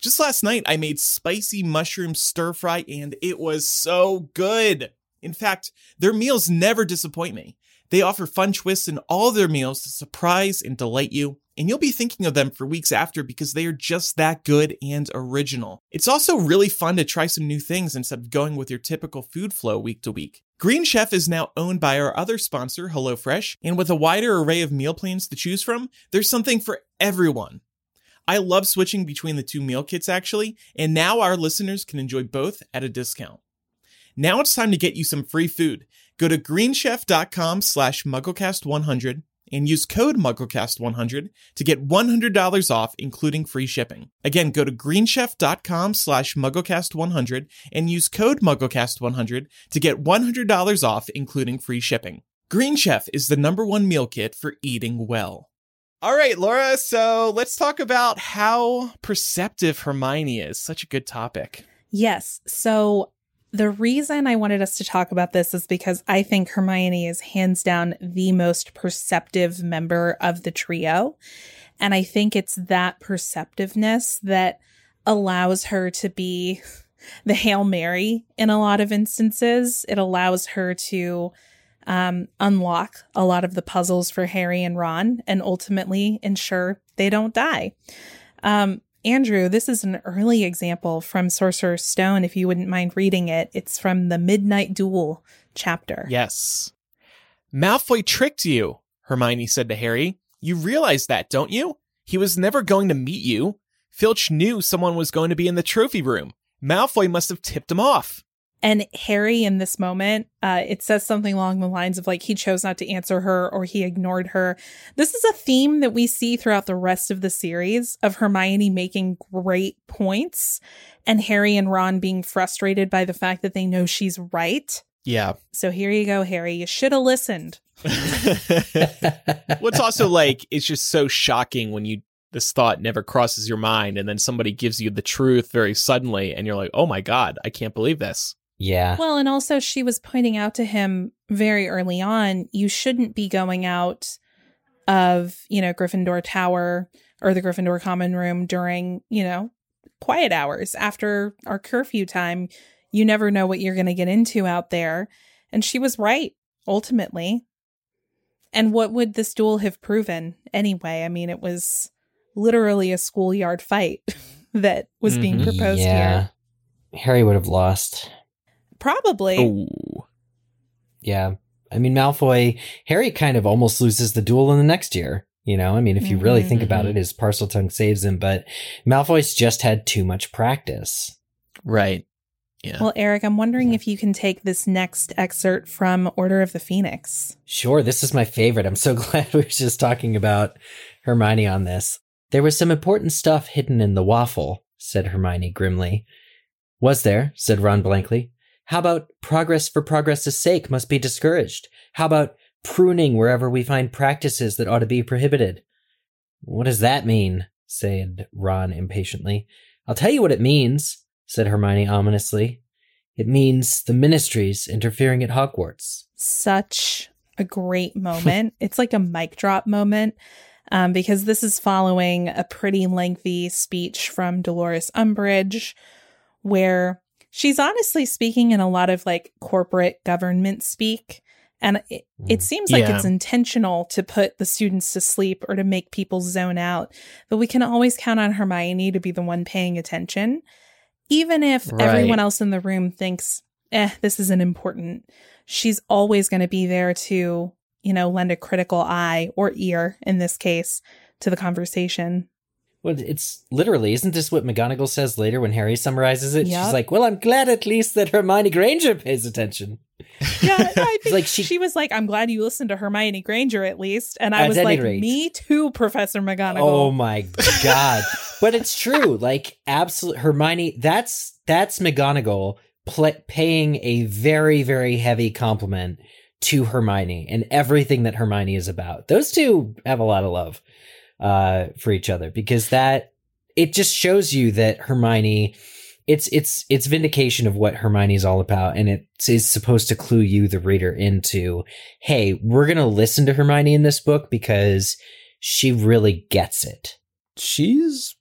Just last night, I made spicy mushroom stir fry, and it was so good. In fact, their meals never disappoint me. They offer fun twists in all their meals to surprise and delight you, and you'll be thinking of them for weeks after because they are just that good and original. It's also really fun to try some new things instead of going with your typical food flow week to week. Green Chef is now owned by our other sponsor, HelloFresh, and with a wider array of meal plans to choose from, there's something for everyone. I love switching between the two meal kits actually, and now our listeners can enjoy both at a discount. Now it's time to get you some free food. Go to greenchef.com slash mugglecast100 and use code mugglecast100 to get $100 off, including free shipping. Again, go to greenchef.com slash mugglecast100 and use code mugglecast100 to get $100 off, including free shipping. Green Chef is the number one meal kit for eating well. All right, Laura, so let's talk about how perceptive Hermione is. Such a good topic. Yes. So the reason I wanted us to talk about this is because I think Hermione is hands down the most perceptive member of the trio. And I think it's that perceptiveness that allows her to be the Hail Mary in a lot of instances. It allows her to um, unlock a lot of the puzzles for Harry and Ron and ultimately ensure they don't die. Um, Andrew, this is an early example from Sorcerer's Stone. If you wouldn't mind reading it, it's from the Midnight Duel chapter. Yes. Malfoy tricked you, Hermione said to Harry. You realize that, don't you? He was never going to meet you. Filch knew someone was going to be in the trophy room. Malfoy must have tipped him off. And Harry, in this moment, uh, it says something along the lines of like he chose not to answer her or he ignored her. This is a theme that we see throughout the rest of the series of Hermione making great points and Harry and Ron being frustrated by the fact that they know she's right. Yeah. So here you go, Harry. You should have listened. What's also like, it's just so shocking when you, this thought never crosses your mind and then somebody gives you the truth very suddenly and you're like, oh my God, I can't believe this. Yeah. Well, and also she was pointing out to him very early on, you shouldn't be going out of, you know, Gryffindor Tower or the Gryffindor common room during, you know, quiet hours after our curfew time. You never know what you're going to get into out there. And she was right, ultimately. And what would this duel have proven anyway? I mean, it was literally a schoolyard fight that was being Mhm. proposed yeah. here. Harry would have lost. Probably. Oh. Yeah. I mean, Malfoy, Harry kind of almost loses the duel in the next year. You know, I mean, if you really Mhm. think about Mhm. it, his Parseltongue saves him, but Malfoy's just had too much practice. Right. Yeah. Well, Eric, I'm wondering if you can take this next excerpt from Order of the Phoenix. Sure, this is my favorite. I'm so glad we were just talking about Hermione on this. There was some important stuff hidden in the waffle, said Hermione grimly. Was there? said Ron blankly. How about progress for progress's sake must be discouraged? How about pruning wherever we find practices that ought to be prohibited? What does that mean? said Ron impatiently. I'll tell you what it means, said Hermione ominously. It means the ministries interfering at Hogwarts. Such a great moment. it's like a mic drop moment um, because this is following a pretty lengthy speech from Dolores Umbridge where she's honestly speaking in a lot of like corporate government speak. And it, it Mm. seems like Yeah. it's intentional to put the students to sleep or to make people zone out. But we can always count on Hermione to be the one paying attention, even if Right. everyone else in the room thinks, eh, this isn't important. She's always going to be there to, you know, lend a critical eye or ear in this case to the conversation. Well, it's literally, isn't this what McGonagall says later when Harry summarizes it? Yep. She's like, well, I'm glad at least that Hermione Granger pays attention. Yeah, I think like she, she- was like, I'm glad you listened to Hermione Granger at least. And I was like, rate. me too, Professor McGonagall. Oh my god. but it's true. Like absolute Hermione, that's that's McGonagall pl- paying a very very heavy compliment to Hermione and everything that Hermione is about. Those two have a lot of love uh for each other because that it just shows you that Hermione it's it's it's vindication of what Hermione is all about and it is supposed to clue you the reader into hey, we're going to listen to Hermione in this book because she really gets it. she's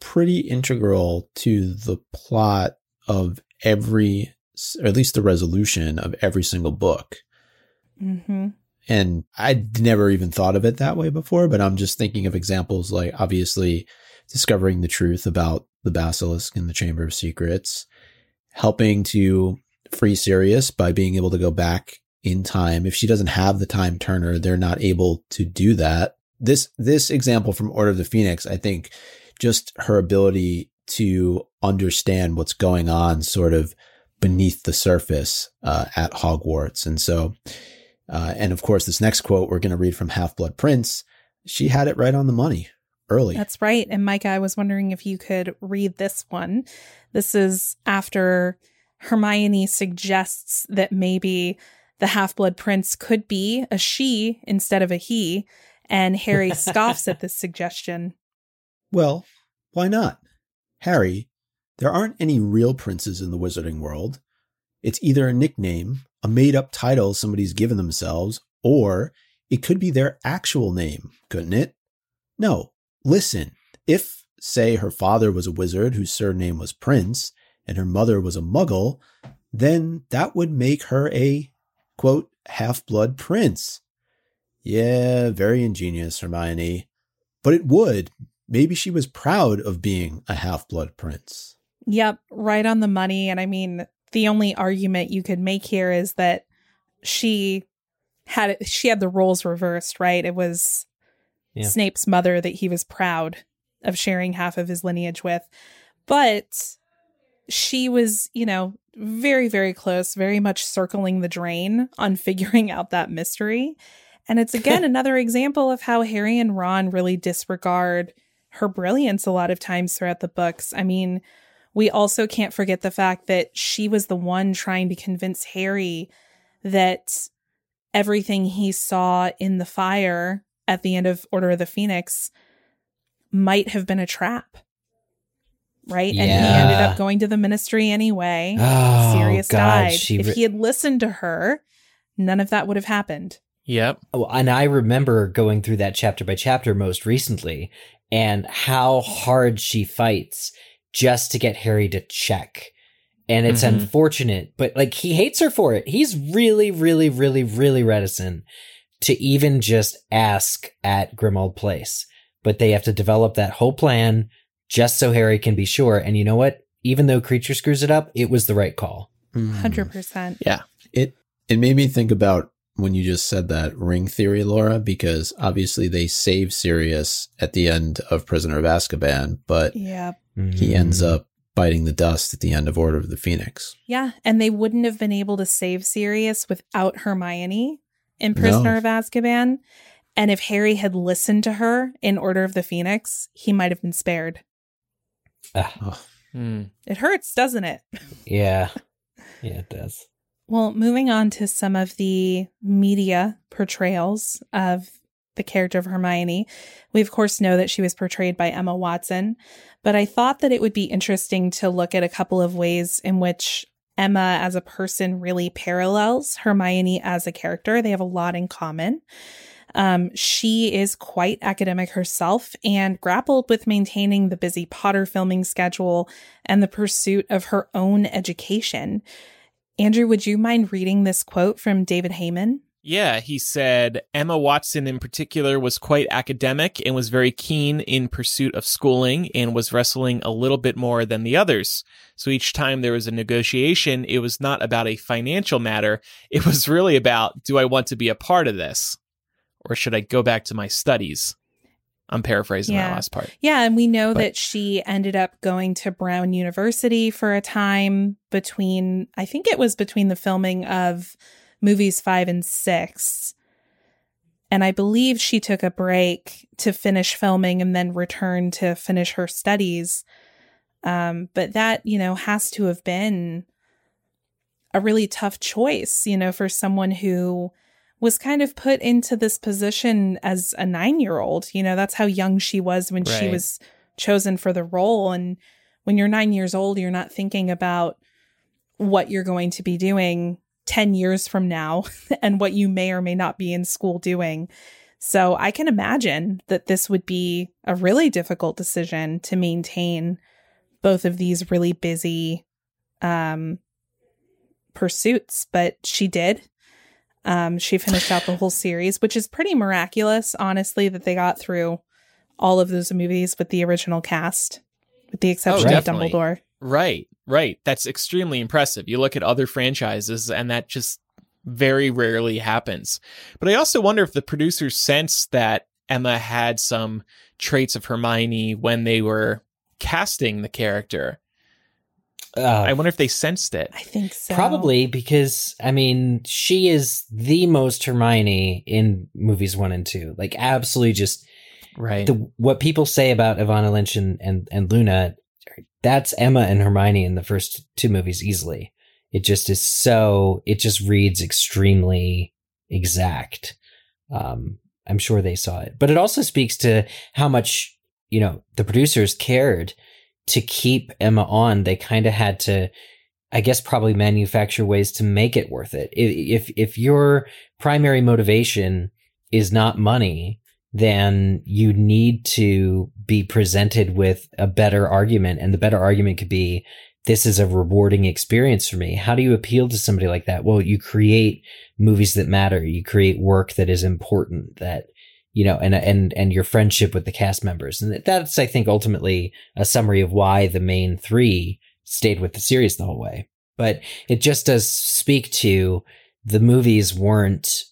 pretty integral to the plot of every, or at least the resolution of every single book. hmm And I'd never even thought of it that way before, but I'm just thinking of examples like obviously discovering the truth about the basilisk in the Chamber of Secrets, helping to free Sirius by being able to go back in time. If she doesn't have the time turner, they're not able to do that. This this example from Order of the Phoenix, I think just her ability to understand what's going on sort of beneath the surface uh, at Hogwarts. And so uh, and of course, this next quote we're going to read from Half Blood Prince. She had it right on the money early. That's right. And Micah, I was wondering if you could read this one. This is after Hermione suggests that maybe the half blood prince could be a she instead of a he. And Harry scoffs at this suggestion. well, why not? Harry, there aren't any real princes in the wizarding world. It's either a nickname, a made up title somebody's given themselves, or it could be their actual name, couldn't it? No, listen. If, say, her father was a wizard whose surname was Prince, and her mother was a muggle, then that would make her a, quote, half blood prince. Yeah, very ingenious, Hermione. But it would. Maybe she was proud of being a half blood prince. Yep, right on the money. And I mean, the only argument you could make here is that she had she had the roles reversed, right? It was Yeah. Snape's mother that he was proud of sharing half of his lineage with. But she was, you know, very, very close, very much circling the drain on figuring out that mystery. And it's again another example of how Harry and Ron really disregard her brilliance a lot of times throughout the books. I mean, we also can't forget the fact that she was the one trying to convince Harry that everything he saw in the fire at the end of Order of the Phoenix might have been a trap. Right? And he ended up going to the ministry anyway. Oh, Sirius God, died. she if he had listened to her, none of that would have happened. Yep. Oh, and I remember going through that chapter by chapter most recently and how hard she fights just to get Harry to check. And it's Mhm. unfortunate, but like he hates her for it. He's really, really, really, really reticent to even just ask at Grimmauld Place. But they have to develop that whole plan just so Harry can be sure. And you know what? Even though Kreacher screws it up, it was the right call. Hmm. 100%. Yeah. It it made me think about when you just said that ring theory, Laura, because obviously they save Sirius at the end of Prisoner of Azkaban, but Yeah. he ends Mm. up biting the dust at the end of Order of the Phoenix. Yeah, and they wouldn't have been able to save Sirius without Hermione in Prisoner No. of Azkaban. And if Harry had listened to her in Order of the Phoenix, he might have been spared. Ah, Oh, Hmm. It hurts, doesn't it? yeah. Yeah, it does. Well, moving on to some of the media portrayals of the character of Hermione, we of course know that she was portrayed by Emma Watson, but I thought that it would be interesting to look at a couple of ways in which Emma as a person really parallels Hermione as a character. They have a lot in common. Um, she is quite academic herself and grappled with maintaining the busy Potter filming schedule and the pursuit of her own education. Andrew, would you mind reading this quote from David Heyman? Yeah, he said Emma Watson in particular was quite academic and was very keen in pursuit of schooling and was wrestling a little bit more than the others. So each time there was a negotiation, it was not about a financial matter. It was really about, do I want to be a part of this? Or should I go back to my studies? I'm paraphrasing Yeah. that last part. Yeah, and we know But- that she ended up going to Brown University for a time between, I think it was between the filming of movies five and six. And I believe she took a break to finish filming and then returned to finish her studies. Um, but that, you know, has to have been a really tough choice, you know, for someone who was kind of put into this position as a nine year old. You know, that's how young she was when she was chosen for the role. And when you're nine years old, you're not thinking about what you're going to be doing 10 years from now and what you may or may not be in school doing. So I can imagine that this would be a really difficult decision to maintain both of these really busy um, pursuits, but she did. Um, she finished out the whole series, which is pretty miraculous, honestly, that they got through all of those movies with the original cast, with the exception of. Dumbledore. Right, right. That's extremely impressive. You look at other franchises, and that just very rarely happens. But I also wonder if the producers sensed that Emma had some traits of Hermione when they were casting the character. Uh, I wonder if they sensed it. I think so. Probably because I mean she is the most Hermione in movies one and two. Like absolutely just Right. the what people say about Evanna Lynch and, and, and Luna, that's Emma and Hermione in the first two movies easily. It just is so it just reads extremely exact. Um, I'm sure they saw it, but it also speaks to how much you know the producers cared to keep Emma on. They kind of had to, I guess, probably manufacture ways to make it worth it. If if your primary motivation is not money, then you need to be presented with a better argument. And the better argument could be, this is a rewarding experience for me. How do you appeal to somebody like that? Well, you create movies that matter. You create work that is important that, you know, and, and, and your friendship with the cast members. And that's, I think, ultimately a summary of why the main three stayed with the series the whole way. But it just does speak to the movies weren't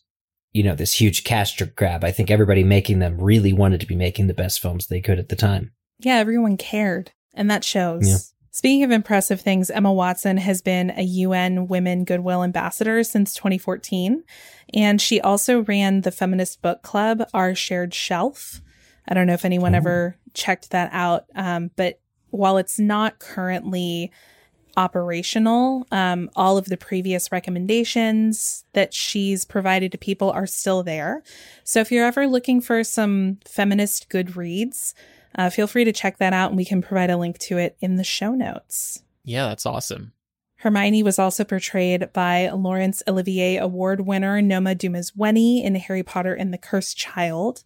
you know, this huge cash grab. I think everybody making them really wanted to be making the best films they could at the time. Yeah, everyone cared, and that shows. Yeah. Speaking of impressive things, Emma Watson has been a UN Women Goodwill Ambassador since 2014, and she also ran the feminist book club, Our Shared Shelf. I don't know if anyone Oh. ever checked that out, um, but while it's not currently operational, um, all of the previous recommendations that she's provided to people are still there. So if you're ever looking for some feminist good reads, uh, feel free to check that out and we can provide a link to it in the show notes. Yeah, that's awesome. Hermione was also portrayed by Laurence Olivier Award winner Noma Dumezweni in Harry Potter and the Cursed Child.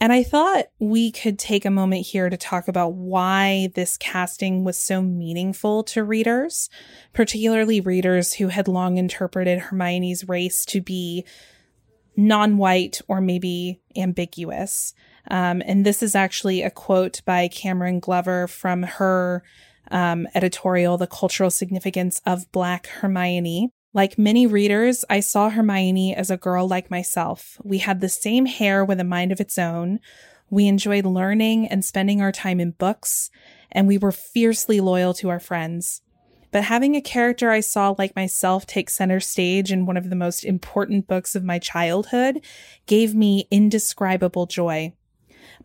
And I thought we could take a moment here to talk about why this casting was so meaningful to readers, particularly readers who had long interpreted Hermione's race to be non white or maybe ambiguous. Um, and this is actually a quote by Cameron Glover from her um, editorial, The Cultural Significance of Black Hermione. Like many readers, I saw Hermione as a girl like myself. We had the same hair with a mind of its own. We enjoyed learning and spending our time in books. and we were fiercely loyal to our friends. But having a character I saw like myself take center stage in one of the most important books of my childhood gave me indescribable joy.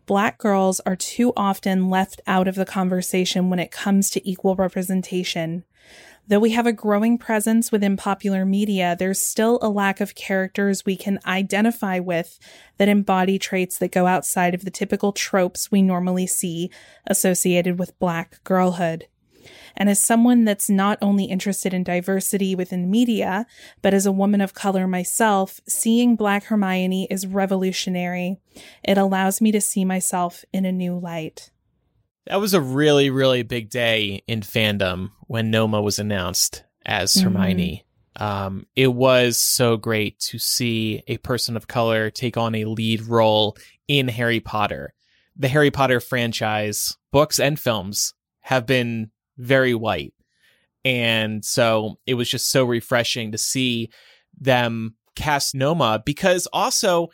Black girls are too often left out of the conversation when it comes to equal representation. Though we have a growing presence within popular media, there's still a lack of characters we can identify with that embody traits that go outside of the typical tropes we normally see associated with Black girlhood. And as someone that's not only interested in diversity within media, but as a woman of color myself, seeing Black Hermione is revolutionary. It allows me to see myself in a new light. That was a really, really big day in fandom when Noma was announced as Mhm. Hermione. Um, it was so great to see a person of color take on a lead role in Harry Potter. The Harry Potter franchise, books and films, have been very white. And so it was just so refreshing to see them cast Noma because also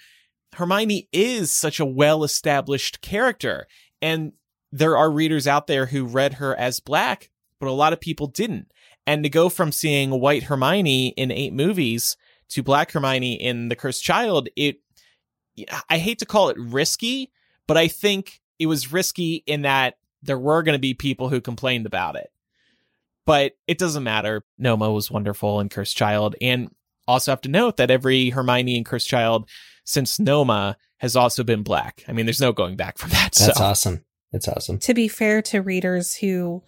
Hermione is such a well established character. And there are readers out there who read her as black, but a lot of people didn't. And to go from seeing white Hermione in eight movies to black Hermione in The Cursed Child, it, I hate to call it risky, but I think it was risky in that there were going to be people who complained about it. But it doesn't matter. Noma was wonderful in Cursed Child. And also have to note that every Hermione and Cursed Child since Noma has also been black. I mean, there's no going back from that. That's so. awesome. That's awesome. to be fair to readers who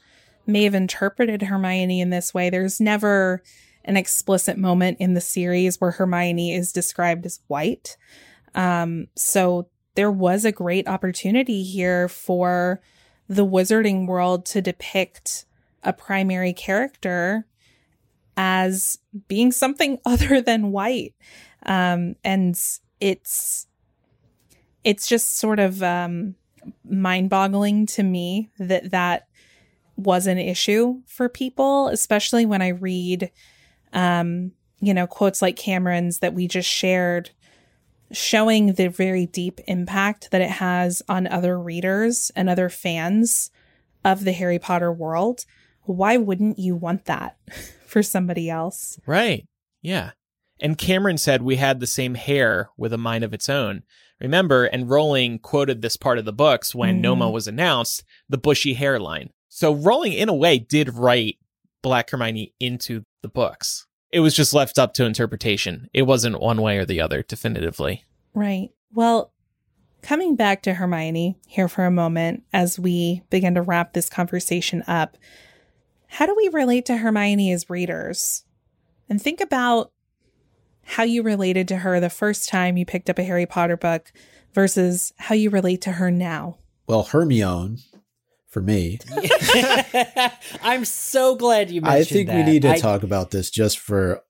may have interpreted Hermione in this way, there's never an explicit moment in the series where Hermione is described as white. Um, so there was a great opportunity here for the wizarding world to depict a primary character as being something other than white. Um, and it's it's just sort of um mind-boggling to me that that was an issue for people, especially when I read, um, you know, quotes like Cameron's that we just shared, showing the very deep impact that it has on other readers and other fans of the Harry Potter world. Why wouldn't you want that for somebody else? Right. Yeah. And Cameron said we had the same hair with a mind of its own. Remember, and Rowling quoted this part of the books when Mhm. Noma was announced, the bushy hairline. So Rowling, in a way, did write Black Hermione into the books. It was just left up to interpretation. It wasn't one way or the other, definitively. Right. Well, coming back to Hermione here for a moment as we begin to wrap this conversation up, how do we relate to Hermione as readers? And think about how you related to her the first time you picked up a Harry Potter book versus how you relate to her now. Well, Hermione, for me, I'm so glad you mentioned I think we need to I- talk about this just for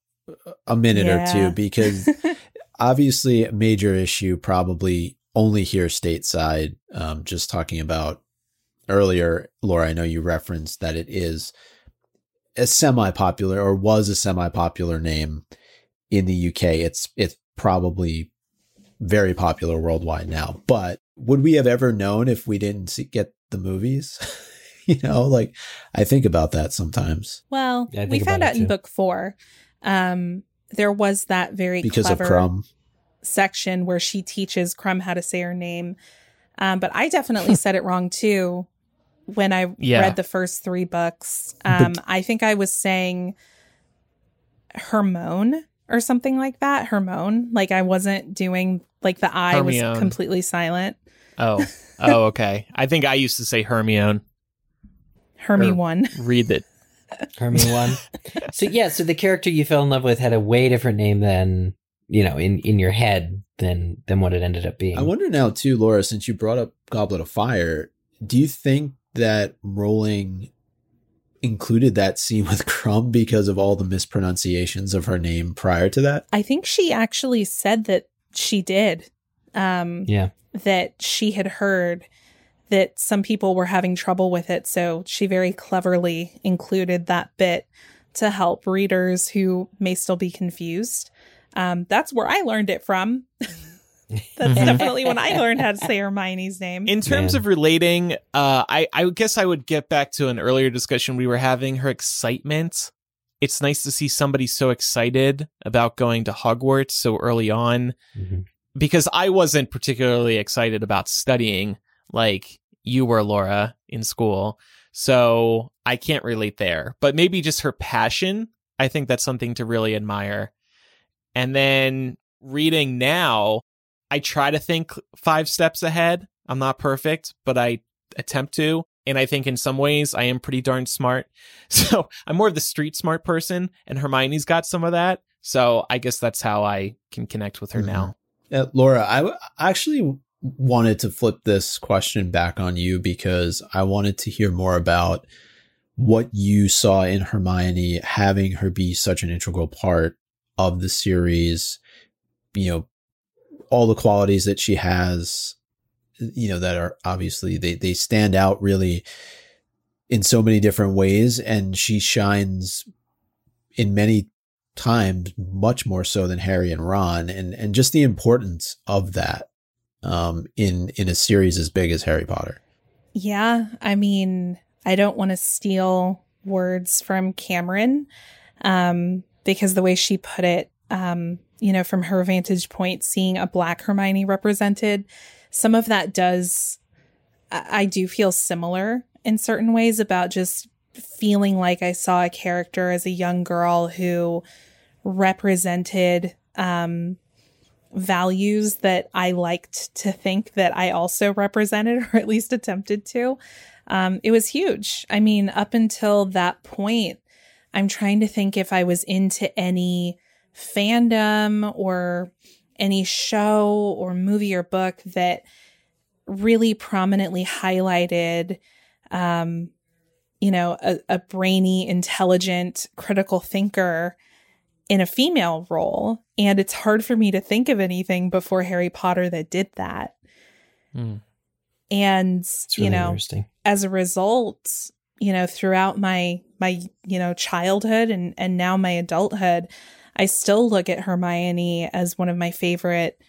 a minute Yeah. or two because obviously a major issue probably only here stateside. Um, just talking about earlier, Laura, I know you referenced that it is a semi-popular or was a semi-popular name in the UK. It's it's probably very popular worldwide now. But would we have ever known if we didn't see, get the movies? you know, like I think about that sometimes Well, Yeah, we found out it in book four. Um, there was that very because clever of Krum. section where she teaches Krum how to say her name. Um, but I definitely said it wrong too when I Yeah. read the first three books. Um, I think I was saying Hermione or something like that. Hermione. Like I wasn't doing like the I was completely silent. Oh, oh, okay. I think I used to say Hermione. Hermy Or- one. Read it. Hermione one. so yeah, so the character you fell in love with had a way different name than you know in in your head than than what it ended up being. I wonder now too, Laura, since you brought up Goblet of Fire, do you think that Rowling included that scene with Krum because of all the mispronunciations of her name prior to that? I think she actually said that she did. Um, yeah, that she had heard that some people were having trouble with it. So she very cleverly included that bit to help readers who may still be confused. Um, that's where I learned it from. That's Mhm. definitely when I learned how to say Hermione's name. In terms Man. of relating, uh, I, I guess I would get back to an earlier discussion we were having. Her excitement. It's nice to see somebody so excited about going to Hogwarts so early on Mhm. Because I wasn't particularly excited about studying like you were, Laura, in school. So I can't relate there. But maybe just her passion. I think that's something to really admire. And then reading now, I try to think five steps ahead. I'm not perfect, but I attempt to. And I think in some ways I am pretty darn smart. So I'm more of the street smart person, and Hermione's got some of that. So I guess that's how I can connect with her Mhm. now. Uh, Laura, I actually wanted to flip this question back on you because I wanted to hear more about what you saw in Hermione having her be such an integral part of the series. You know, all the qualities that she has, you know, that are obviously they they stand out really in so many different ways, and she shines in many times much more so than Harry and Ron and and just the importance of that um in in a series as big as Harry Potter. Yeah, I mean, I don't want to steal words from Cameron um, because the way she put it, um, you know, from her vantage point, seeing a Black Hermione represented, some of that does, I, I do feel similar in certain ways about just feeling like I saw a character as a young girl who represented um, values that I liked to think that I also represented or at least attempted to. Um, it was huge. I mean, up until that point, I'm trying to think if I was into any fandom or any show or movie or book that really prominently highlighted, um, you know, a, a brainy, intelligent, critical thinker in a female role. And it's hard for me to think of anything before Harry Potter that did that. Hmm. And, really you know, as a result, you know, throughout my my, you know, childhood and and now my adulthood, I still look at Hermione as one of my favorite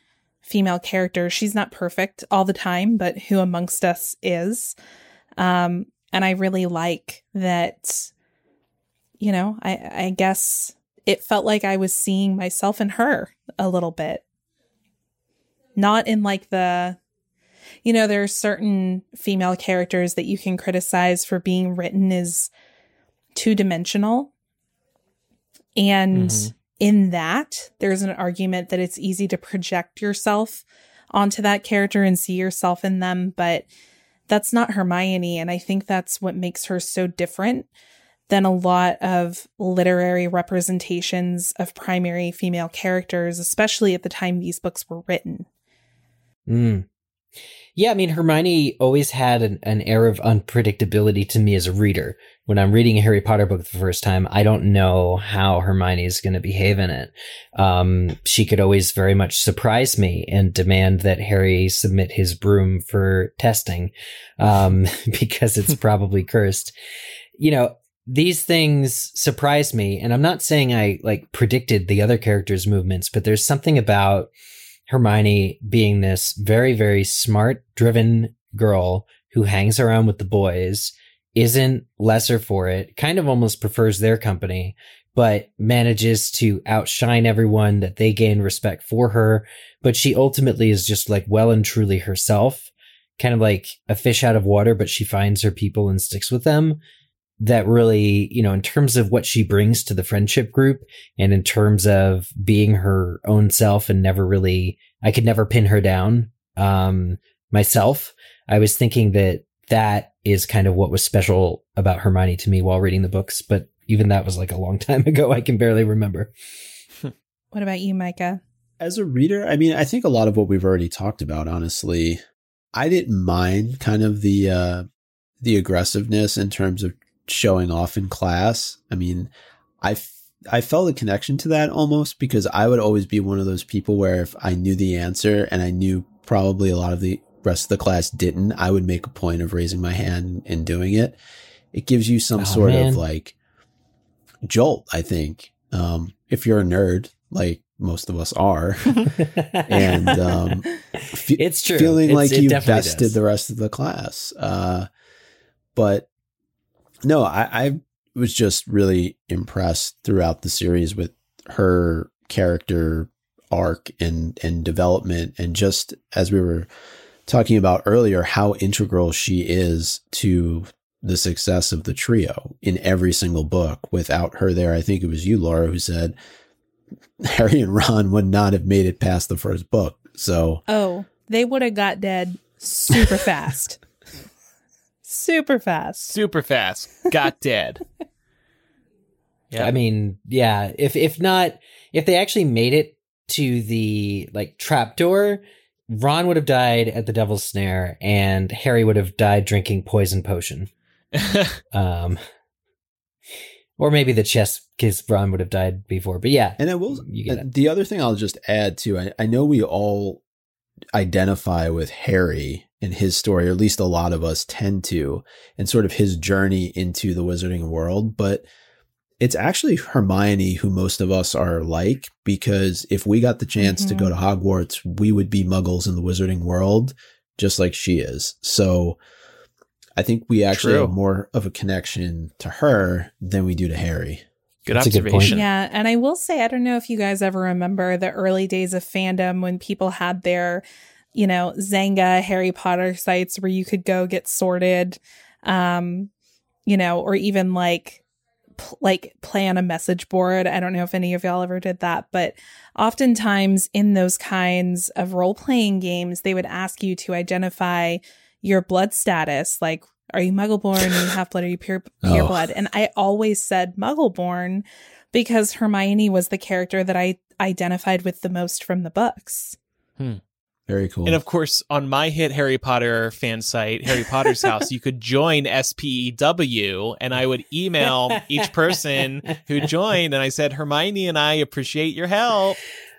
female characters. She's not perfect all the time, but who amongst us is? Um and I really like that you know, I I guess it felt like I was seeing myself in her a little bit. Not in like the you know, there are certain female characters that you can criticize for being written as two dimensional. And Mhm. in that, there's an argument that it's easy to project yourself onto that character and see yourself in them, but that's not Hermione. And I think that's what makes her so different than a lot of literary representations of primary female characters, especially at the time these books were written. Mm. Yeah, I mean, Hermione always had an, an air of unpredictability to me as a reader. When I'm reading a Harry Potter book the first time, I don't know how Hermione is going to behave in it. Um, she could always very much surprise me and demand that Harry submit his broom for testing, um, because it's probably cursed. You know, these things surprise me, and I'm not saying I like predicted the other characters' movements, but there's something about Hermione being this very, very smart, driven girl who hangs around with the boys, isn't lesser for it, kind of almost prefers their company, but manages to outshine everyone that they gain respect for her. But she ultimately is just like well and truly herself, kind of like a fish out of water, but she finds her people and sticks with them. That really, you know, in terms of what she brings to the friendship group and in terms of being her own self and never really, I could never pin her down. Um, myself, I was thinking that that is kind of what was special about Hermione to me while reading the books. But even that was like a long time ago. I can barely remember. What about you, Micah? As a reader, I mean, I think a lot of what we've already talked about, honestly, I didn't mind kind of the uh the aggressiveness in terms of showing off in class. I mean, I f- I felt a connection to that almost because I would always be one of those people where if I knew the answer and I knew probably a lot of the rest of the class didn't, I would make a point of raising my hand and doing it. It gives you some Oh, sort man. of like jolt, I think. Um, if you're a nerd, like most of us are, and um, fe- it's true. feeling It's- like you bested does. the rest of the class. Uh, but no, I, I was just really impressed throughout the series with her character arc and and development, and just as we were talking about earlier, how integral she is to the success of the trio in every single book. Without her there, I think it was you, Laura, who said Harry and Ron would not have made it past the first book. So Oh, they would have got dead super fast. Super fast. Super fast. Got dead. Yeah. I mean, yeah. If if not, if they actually made it to the like trapdoor, Ron would have died at the Devil's Snare, and Harry would have died drinking poison potion. Um, or maybe the chest, because Ron would have died before. But yeah, And I will. You get uh. The other thing I'll just add to, I, I know we all identify with Harry and his story, or at least a lot of us tend to, and sort of his journey into the wizarding world. But it's actually Hermione who most of us are like, because if we got the chance to Mhm. go to Hogwarts, we would be muggles in the wizarding world, just like she is. So I think we actually True. have more of a connection to her than we do to Harry. Good That's a good observation. Yeah, and I will say I don't know if you guys ever remember the early days of fandom when people had their, you know, Xanga Harry Potter sites where you could go get sorted um, you know, or even like pl- like play on a message board. I don't know if any of y'all ever did that, but oftentimes in those kinds of role-playing games, they would ask you to identify your blood status, like are you muggle-born, are you half-blood, are you pure pure Oh. blood? And I always said muggle-born because Hermione was the character that I identified with the most from the books. Hmm. Very cool. And of course, on my hit Harry Potter fan site, Harry Potter's House, you could join SPEW, and I would email each person who joined, and I said, Hermione and I appreciate your help.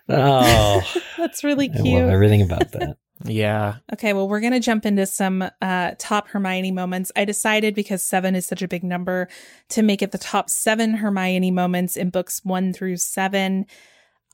Oh, That's really I love cute. everything about that. Yeah. Okay, well, we're going to jump into some uh, top Hermione moments. I decided because seven is such a big number to make it the top seven Hermione moments in books one through seven.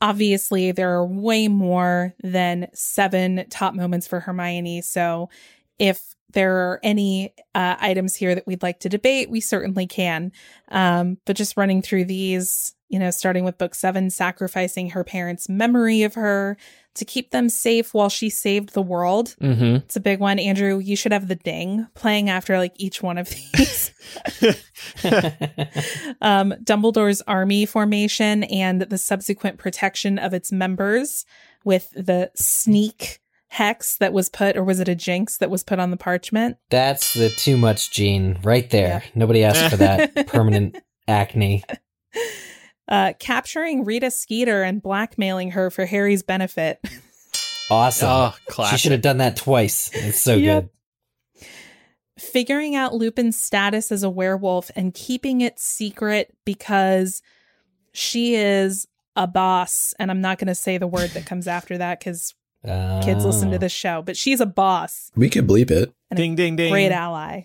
Obviously, there are way more than seven top moments for Hermione. So if there are any uh, items here that we'd like to debate, we certainly can. Um, but just running through these, you know, starting with book seven, sacrificing her parents' memory of her to keep them safe while she saved the world. Mm-hmm. It's a big one. Andrew, you should have the ding playing after like each one of these. um, Dumbledore's army formation and the subsequent protection of its members with the sneak hex that was put, or was it a jinx that was put on the parchment? That's the too much gene right there. Nobody asked for that permanent acne. Uh, capturing Rita Skeeter and blackmailing her for Harry's benefit. Awesome. Oh, she should have done that twice. It's so Yep. good. figuring out Lupin's status as a werewolf and keeping it secret because she is a boss. And I'm not going to say the word that comes after that because kids listen to Oh. this show, but she's a boss, we could bleep it. Ding, ding, ding. great ally.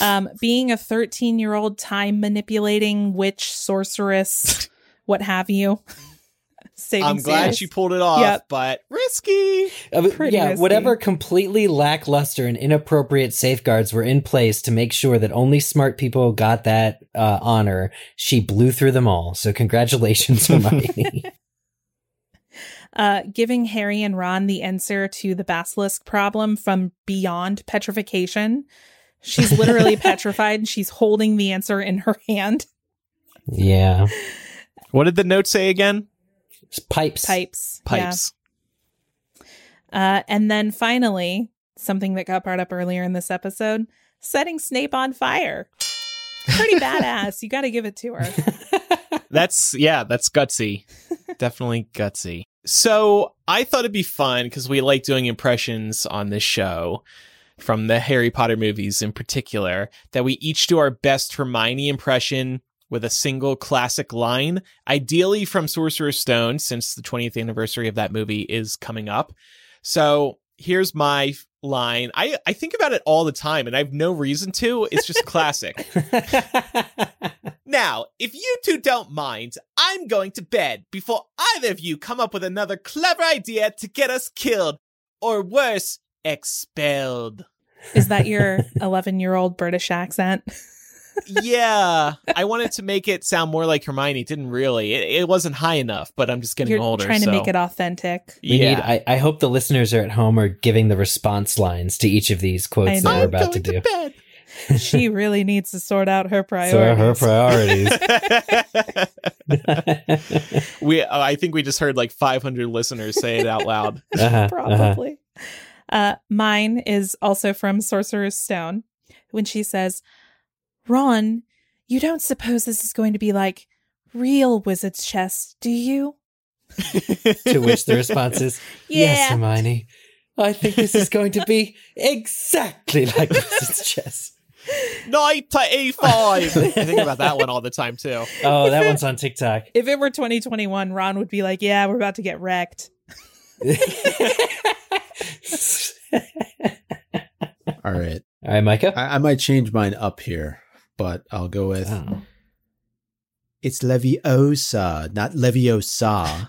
Um, being a 13 year old time manipulating witch, sorceress, what have you. Saving I'm glad Sirius. she pulled it off, Yep. but risky. Uh, Pretty yeah, risky. whatever completely lackluster and inappropriate safeguards were in place to make sure that only smart people got that uh, honor, she blew through them all. So congratulations, Hermione. uh, giving Harry and Ron the answer to the basilisk problem from beyond petrification. She's literally petrified and she's holding the answer in her hand. yeah, What did the note say again? It's pipes. Pipes. Yeah. Pipes. Uh, and then finally, something that got brought up earlier in this episode setting Snape on fire. Pretty badass. You got to give it to her. That's yeah, that's gutsy. Definitely gutsy. So I thought it'd be fun because we like doing impressions on this show from the Harry Potter movies in particular, that we each do our best Hermione impression with a single classic line, ideally from Sorcerer's Stone, since the 20th anniversary of that movie is coming up. So here's my line. I, I think about it all the time and I have no reason to. It's just classic. Now, if you two don't mind, I'm going to bed before either of you come up with another clever idea to get us killed, or worse, expelled. Is that your 11 year old British accent? yeah, I wanted to make it sound more like Hermione. It didn't really. It, it wasn't high enough, but I'm just getting You're older. trying to so- make it authentic. We yeah. need. I, I hope the listeners are at home are giving the response lines to each of these quotes that we're I'm about to going do. bed. she really needs to sort out her So are her priorities. priorities. we, uh, I think we just heard like 500 listeners say it out loud. Uh-huh, uh-huh. Probably. Uh, mine is also from Sorcerer's Stone when she says, Ron, you don't suppose this is going to be like real wizard's chess, do you? To which the response is, "Yes, Yeah. Hermione. I think this is going to be exactly like Wizard's Chess." Knight to E5. I think about that one all the time too. Oh, that one's on TikTok. If it were 2021, Ron would be like, Yeah, we're about to get wrecked. All right. All right, Micah. I, I might change mine up here, but I'll go with Oh. it's Leviosa, not Leviosa.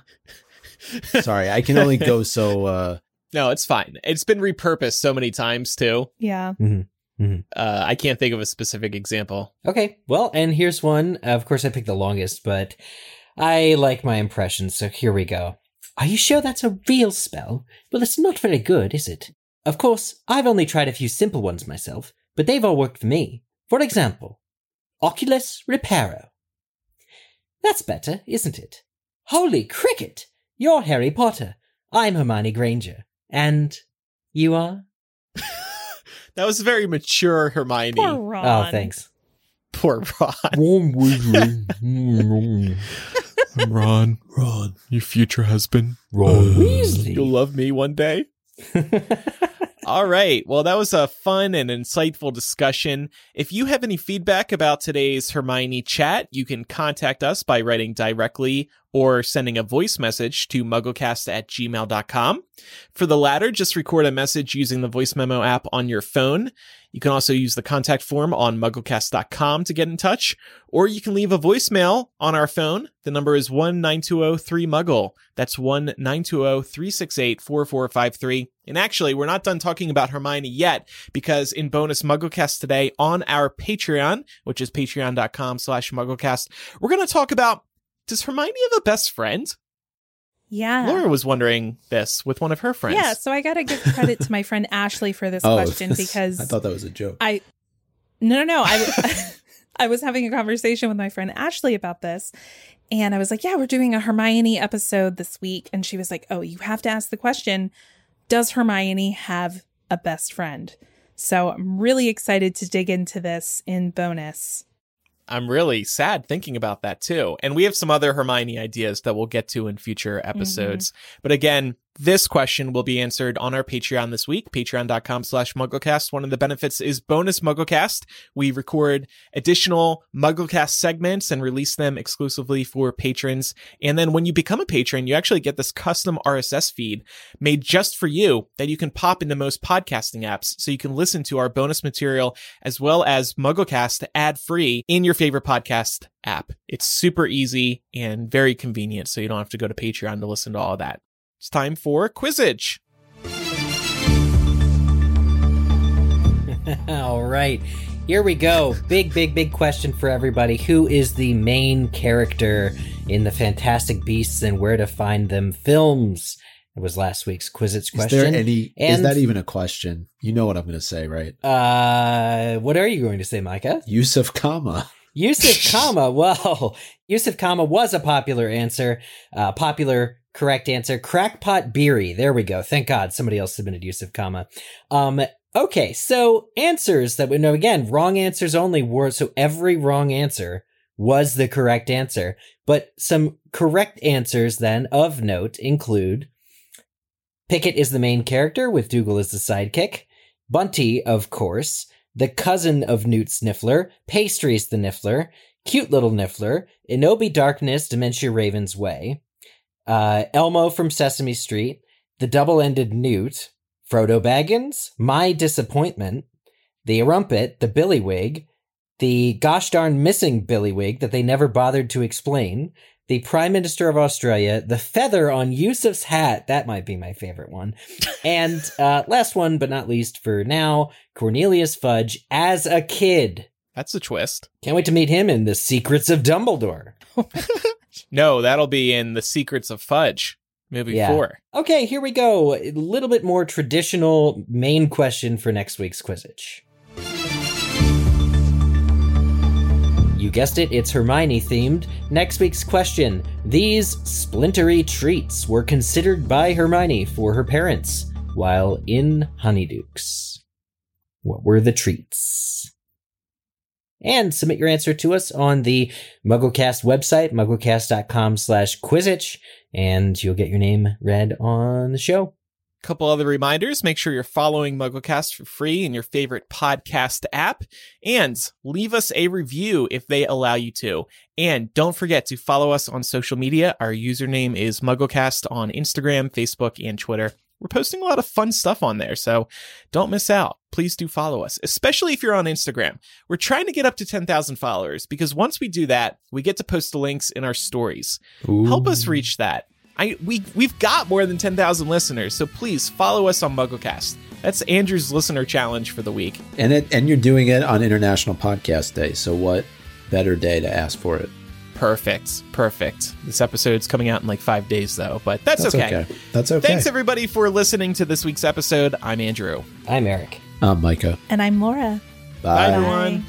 Sorry, I can only go so. uh No, it's fine. It's been repurposed so many times too. Yeah. Uh, I can't think of a specific example. Okay, well, and here's one. Of course, I picked the longest, but I like my impressions, so here we go. Are you sure that's a real spell? Well, it's not very good, is it? Of course, I've only tried a few simple ones myself, but they've all worked for me. For example, Oculus Reparo. That's better, isn't it? Holy cricket! You're Harry Potter. I'm Hermione Granger. And you are? That was very mature Hermione. Poor oh, Ron. Oh, thanks. Poor Ron. Ron Ron, Ron, your future husband. Weasley. Uh, You'll love me one day. All right. Well, that was a fun and insightful discussion. If you have any feedback about today's Hermione chat, you can contact us by writing directly or sending a voice message to mugglecast at gmail.com. For the latter, just record a message using the voice memo app on your phone. You can also use the contact form on mugglecast.com to get in touch, or you can leave a voicemail on our phone. The number is 1-920-3-MUGGLE. That's 1-920-368-4453. And actually, we're not done talking about Hermione yet, because in bonus MuggleCast today on our Patreon, which is patreon.com slash MuggleCast, we're going to talk about, does Hermione have a best friend? Yeah. Laura was wondering this with one of her friends. Yeah, so I got to give credit to my friend Ashley for this oh, question because I thought that was a joke. I no no no I I was having a conversation with my friend Ashley about this and I was like, "Yeah, we're doing a Hermione episode this week." And she was like, "Oh, you have to ask the question, does Hermione have a best friend?" So, I'm really excited to dig into this in bonus. I'm really sad thinking about that too. And we have some other Hermione ideas that we'll get to in future mm-hmm. episodes. But again, this question will be answered on our Patreon this week, patreon.com slash mugglecast. One of the benefits is bonus mugglecast. We record additional mugglecast segments and release them exclusively for patrons. And then when you become a patron, you actually get this custom RSS feed made just for you that you can pop into most podcasting apps so you can listen to our bonus material as well as mugglecast ad free in your favorite podcast app. It's super easy and very convenient, so you don't have to go to Patreon to listen to all that. It's time for Quizzitch. All right. Here we go. Big, big, big question for everybody. Who is the main character in the Fantastic Beasts and Where to Find Them films? It was last week's Quizzitch Is there any? is that even a question? You know what I'm going to say, right? uh, what are you going to say, Micah? Yusuf Kama. Yusuf Kama. Well, Yusuf Kama was a popular answer. Uh, popular correct answer. Crackpot Beery. There we go. Thank God somebody else submitted Yusuf Kama. Um, okay. So answers that we know again, wrong answers only were, so every wrong answer was the correct answer. But some correct answers then of note include Pickett is the main character with Dougal as the sidekick. Bunty, of course the cousin of Newt Sniffler, Pastries the Niffler, Cute Little Niffler, Inobi Darkness, Dementia Raven's Way, uh, Elmo from Sesame Street, The Double Ended Newt, Frodo Baggins, My Disappointment, The Erumpent, The Billywig, the gosh darn missing Billywig that they never bothered to explain, the Prime Minister of Australia, the feather on Yusuf's hat, that might be my favorite one, and uh, last one but not least for now, Cornelius Fudge as a kid. That's a twist. Can't wait to meet him in The Secrets of Dumbledore. No, that'll be in The Secrets of Fudge, movie Yeah. four. Okay, here we go. A little bit more traditional main question for next week's Quizzitch. You guessed it, it's Hermione themed. Next week's question These splintery treats were considered by Hermione for her parents while in Honeydukes. What were the treats? And submit your answer to us on the MuggleCast website, mugglecast.com slash Quizzitch, and you'll get your name read on the show. A couple other reminders. Make sure you're following MuggleCast for free in your favorite podcast app and leave us a review if they allow you to. And don't forget to follow us on social media. Our username is MuggleCast on Instagram, Facebook, and Twitter. We're posting a lot of fun stuff on there, so don't miss out. Please do follow us, especially if you're on Instagram. We're trying to get up to 10,000 followers because once we do that, we get to post the links in our stories. Help us reach that. I we we've got more than 10,000 listeners, so please follow us on MuggleCast. That's Andrew's listener challenge for the week. And it, and you're doing it on International Podcast Day. So what better day to ask for it? Perfect. Perfect. This episode's coming out in like 5 days though, but that's, That's okay. okay. That's okay. Thanks everybody for listening to this week's episode. I'm Andrew. I'm Eric. I'm Micah. And I'm Laura. Bye. Bye everyone. Bye.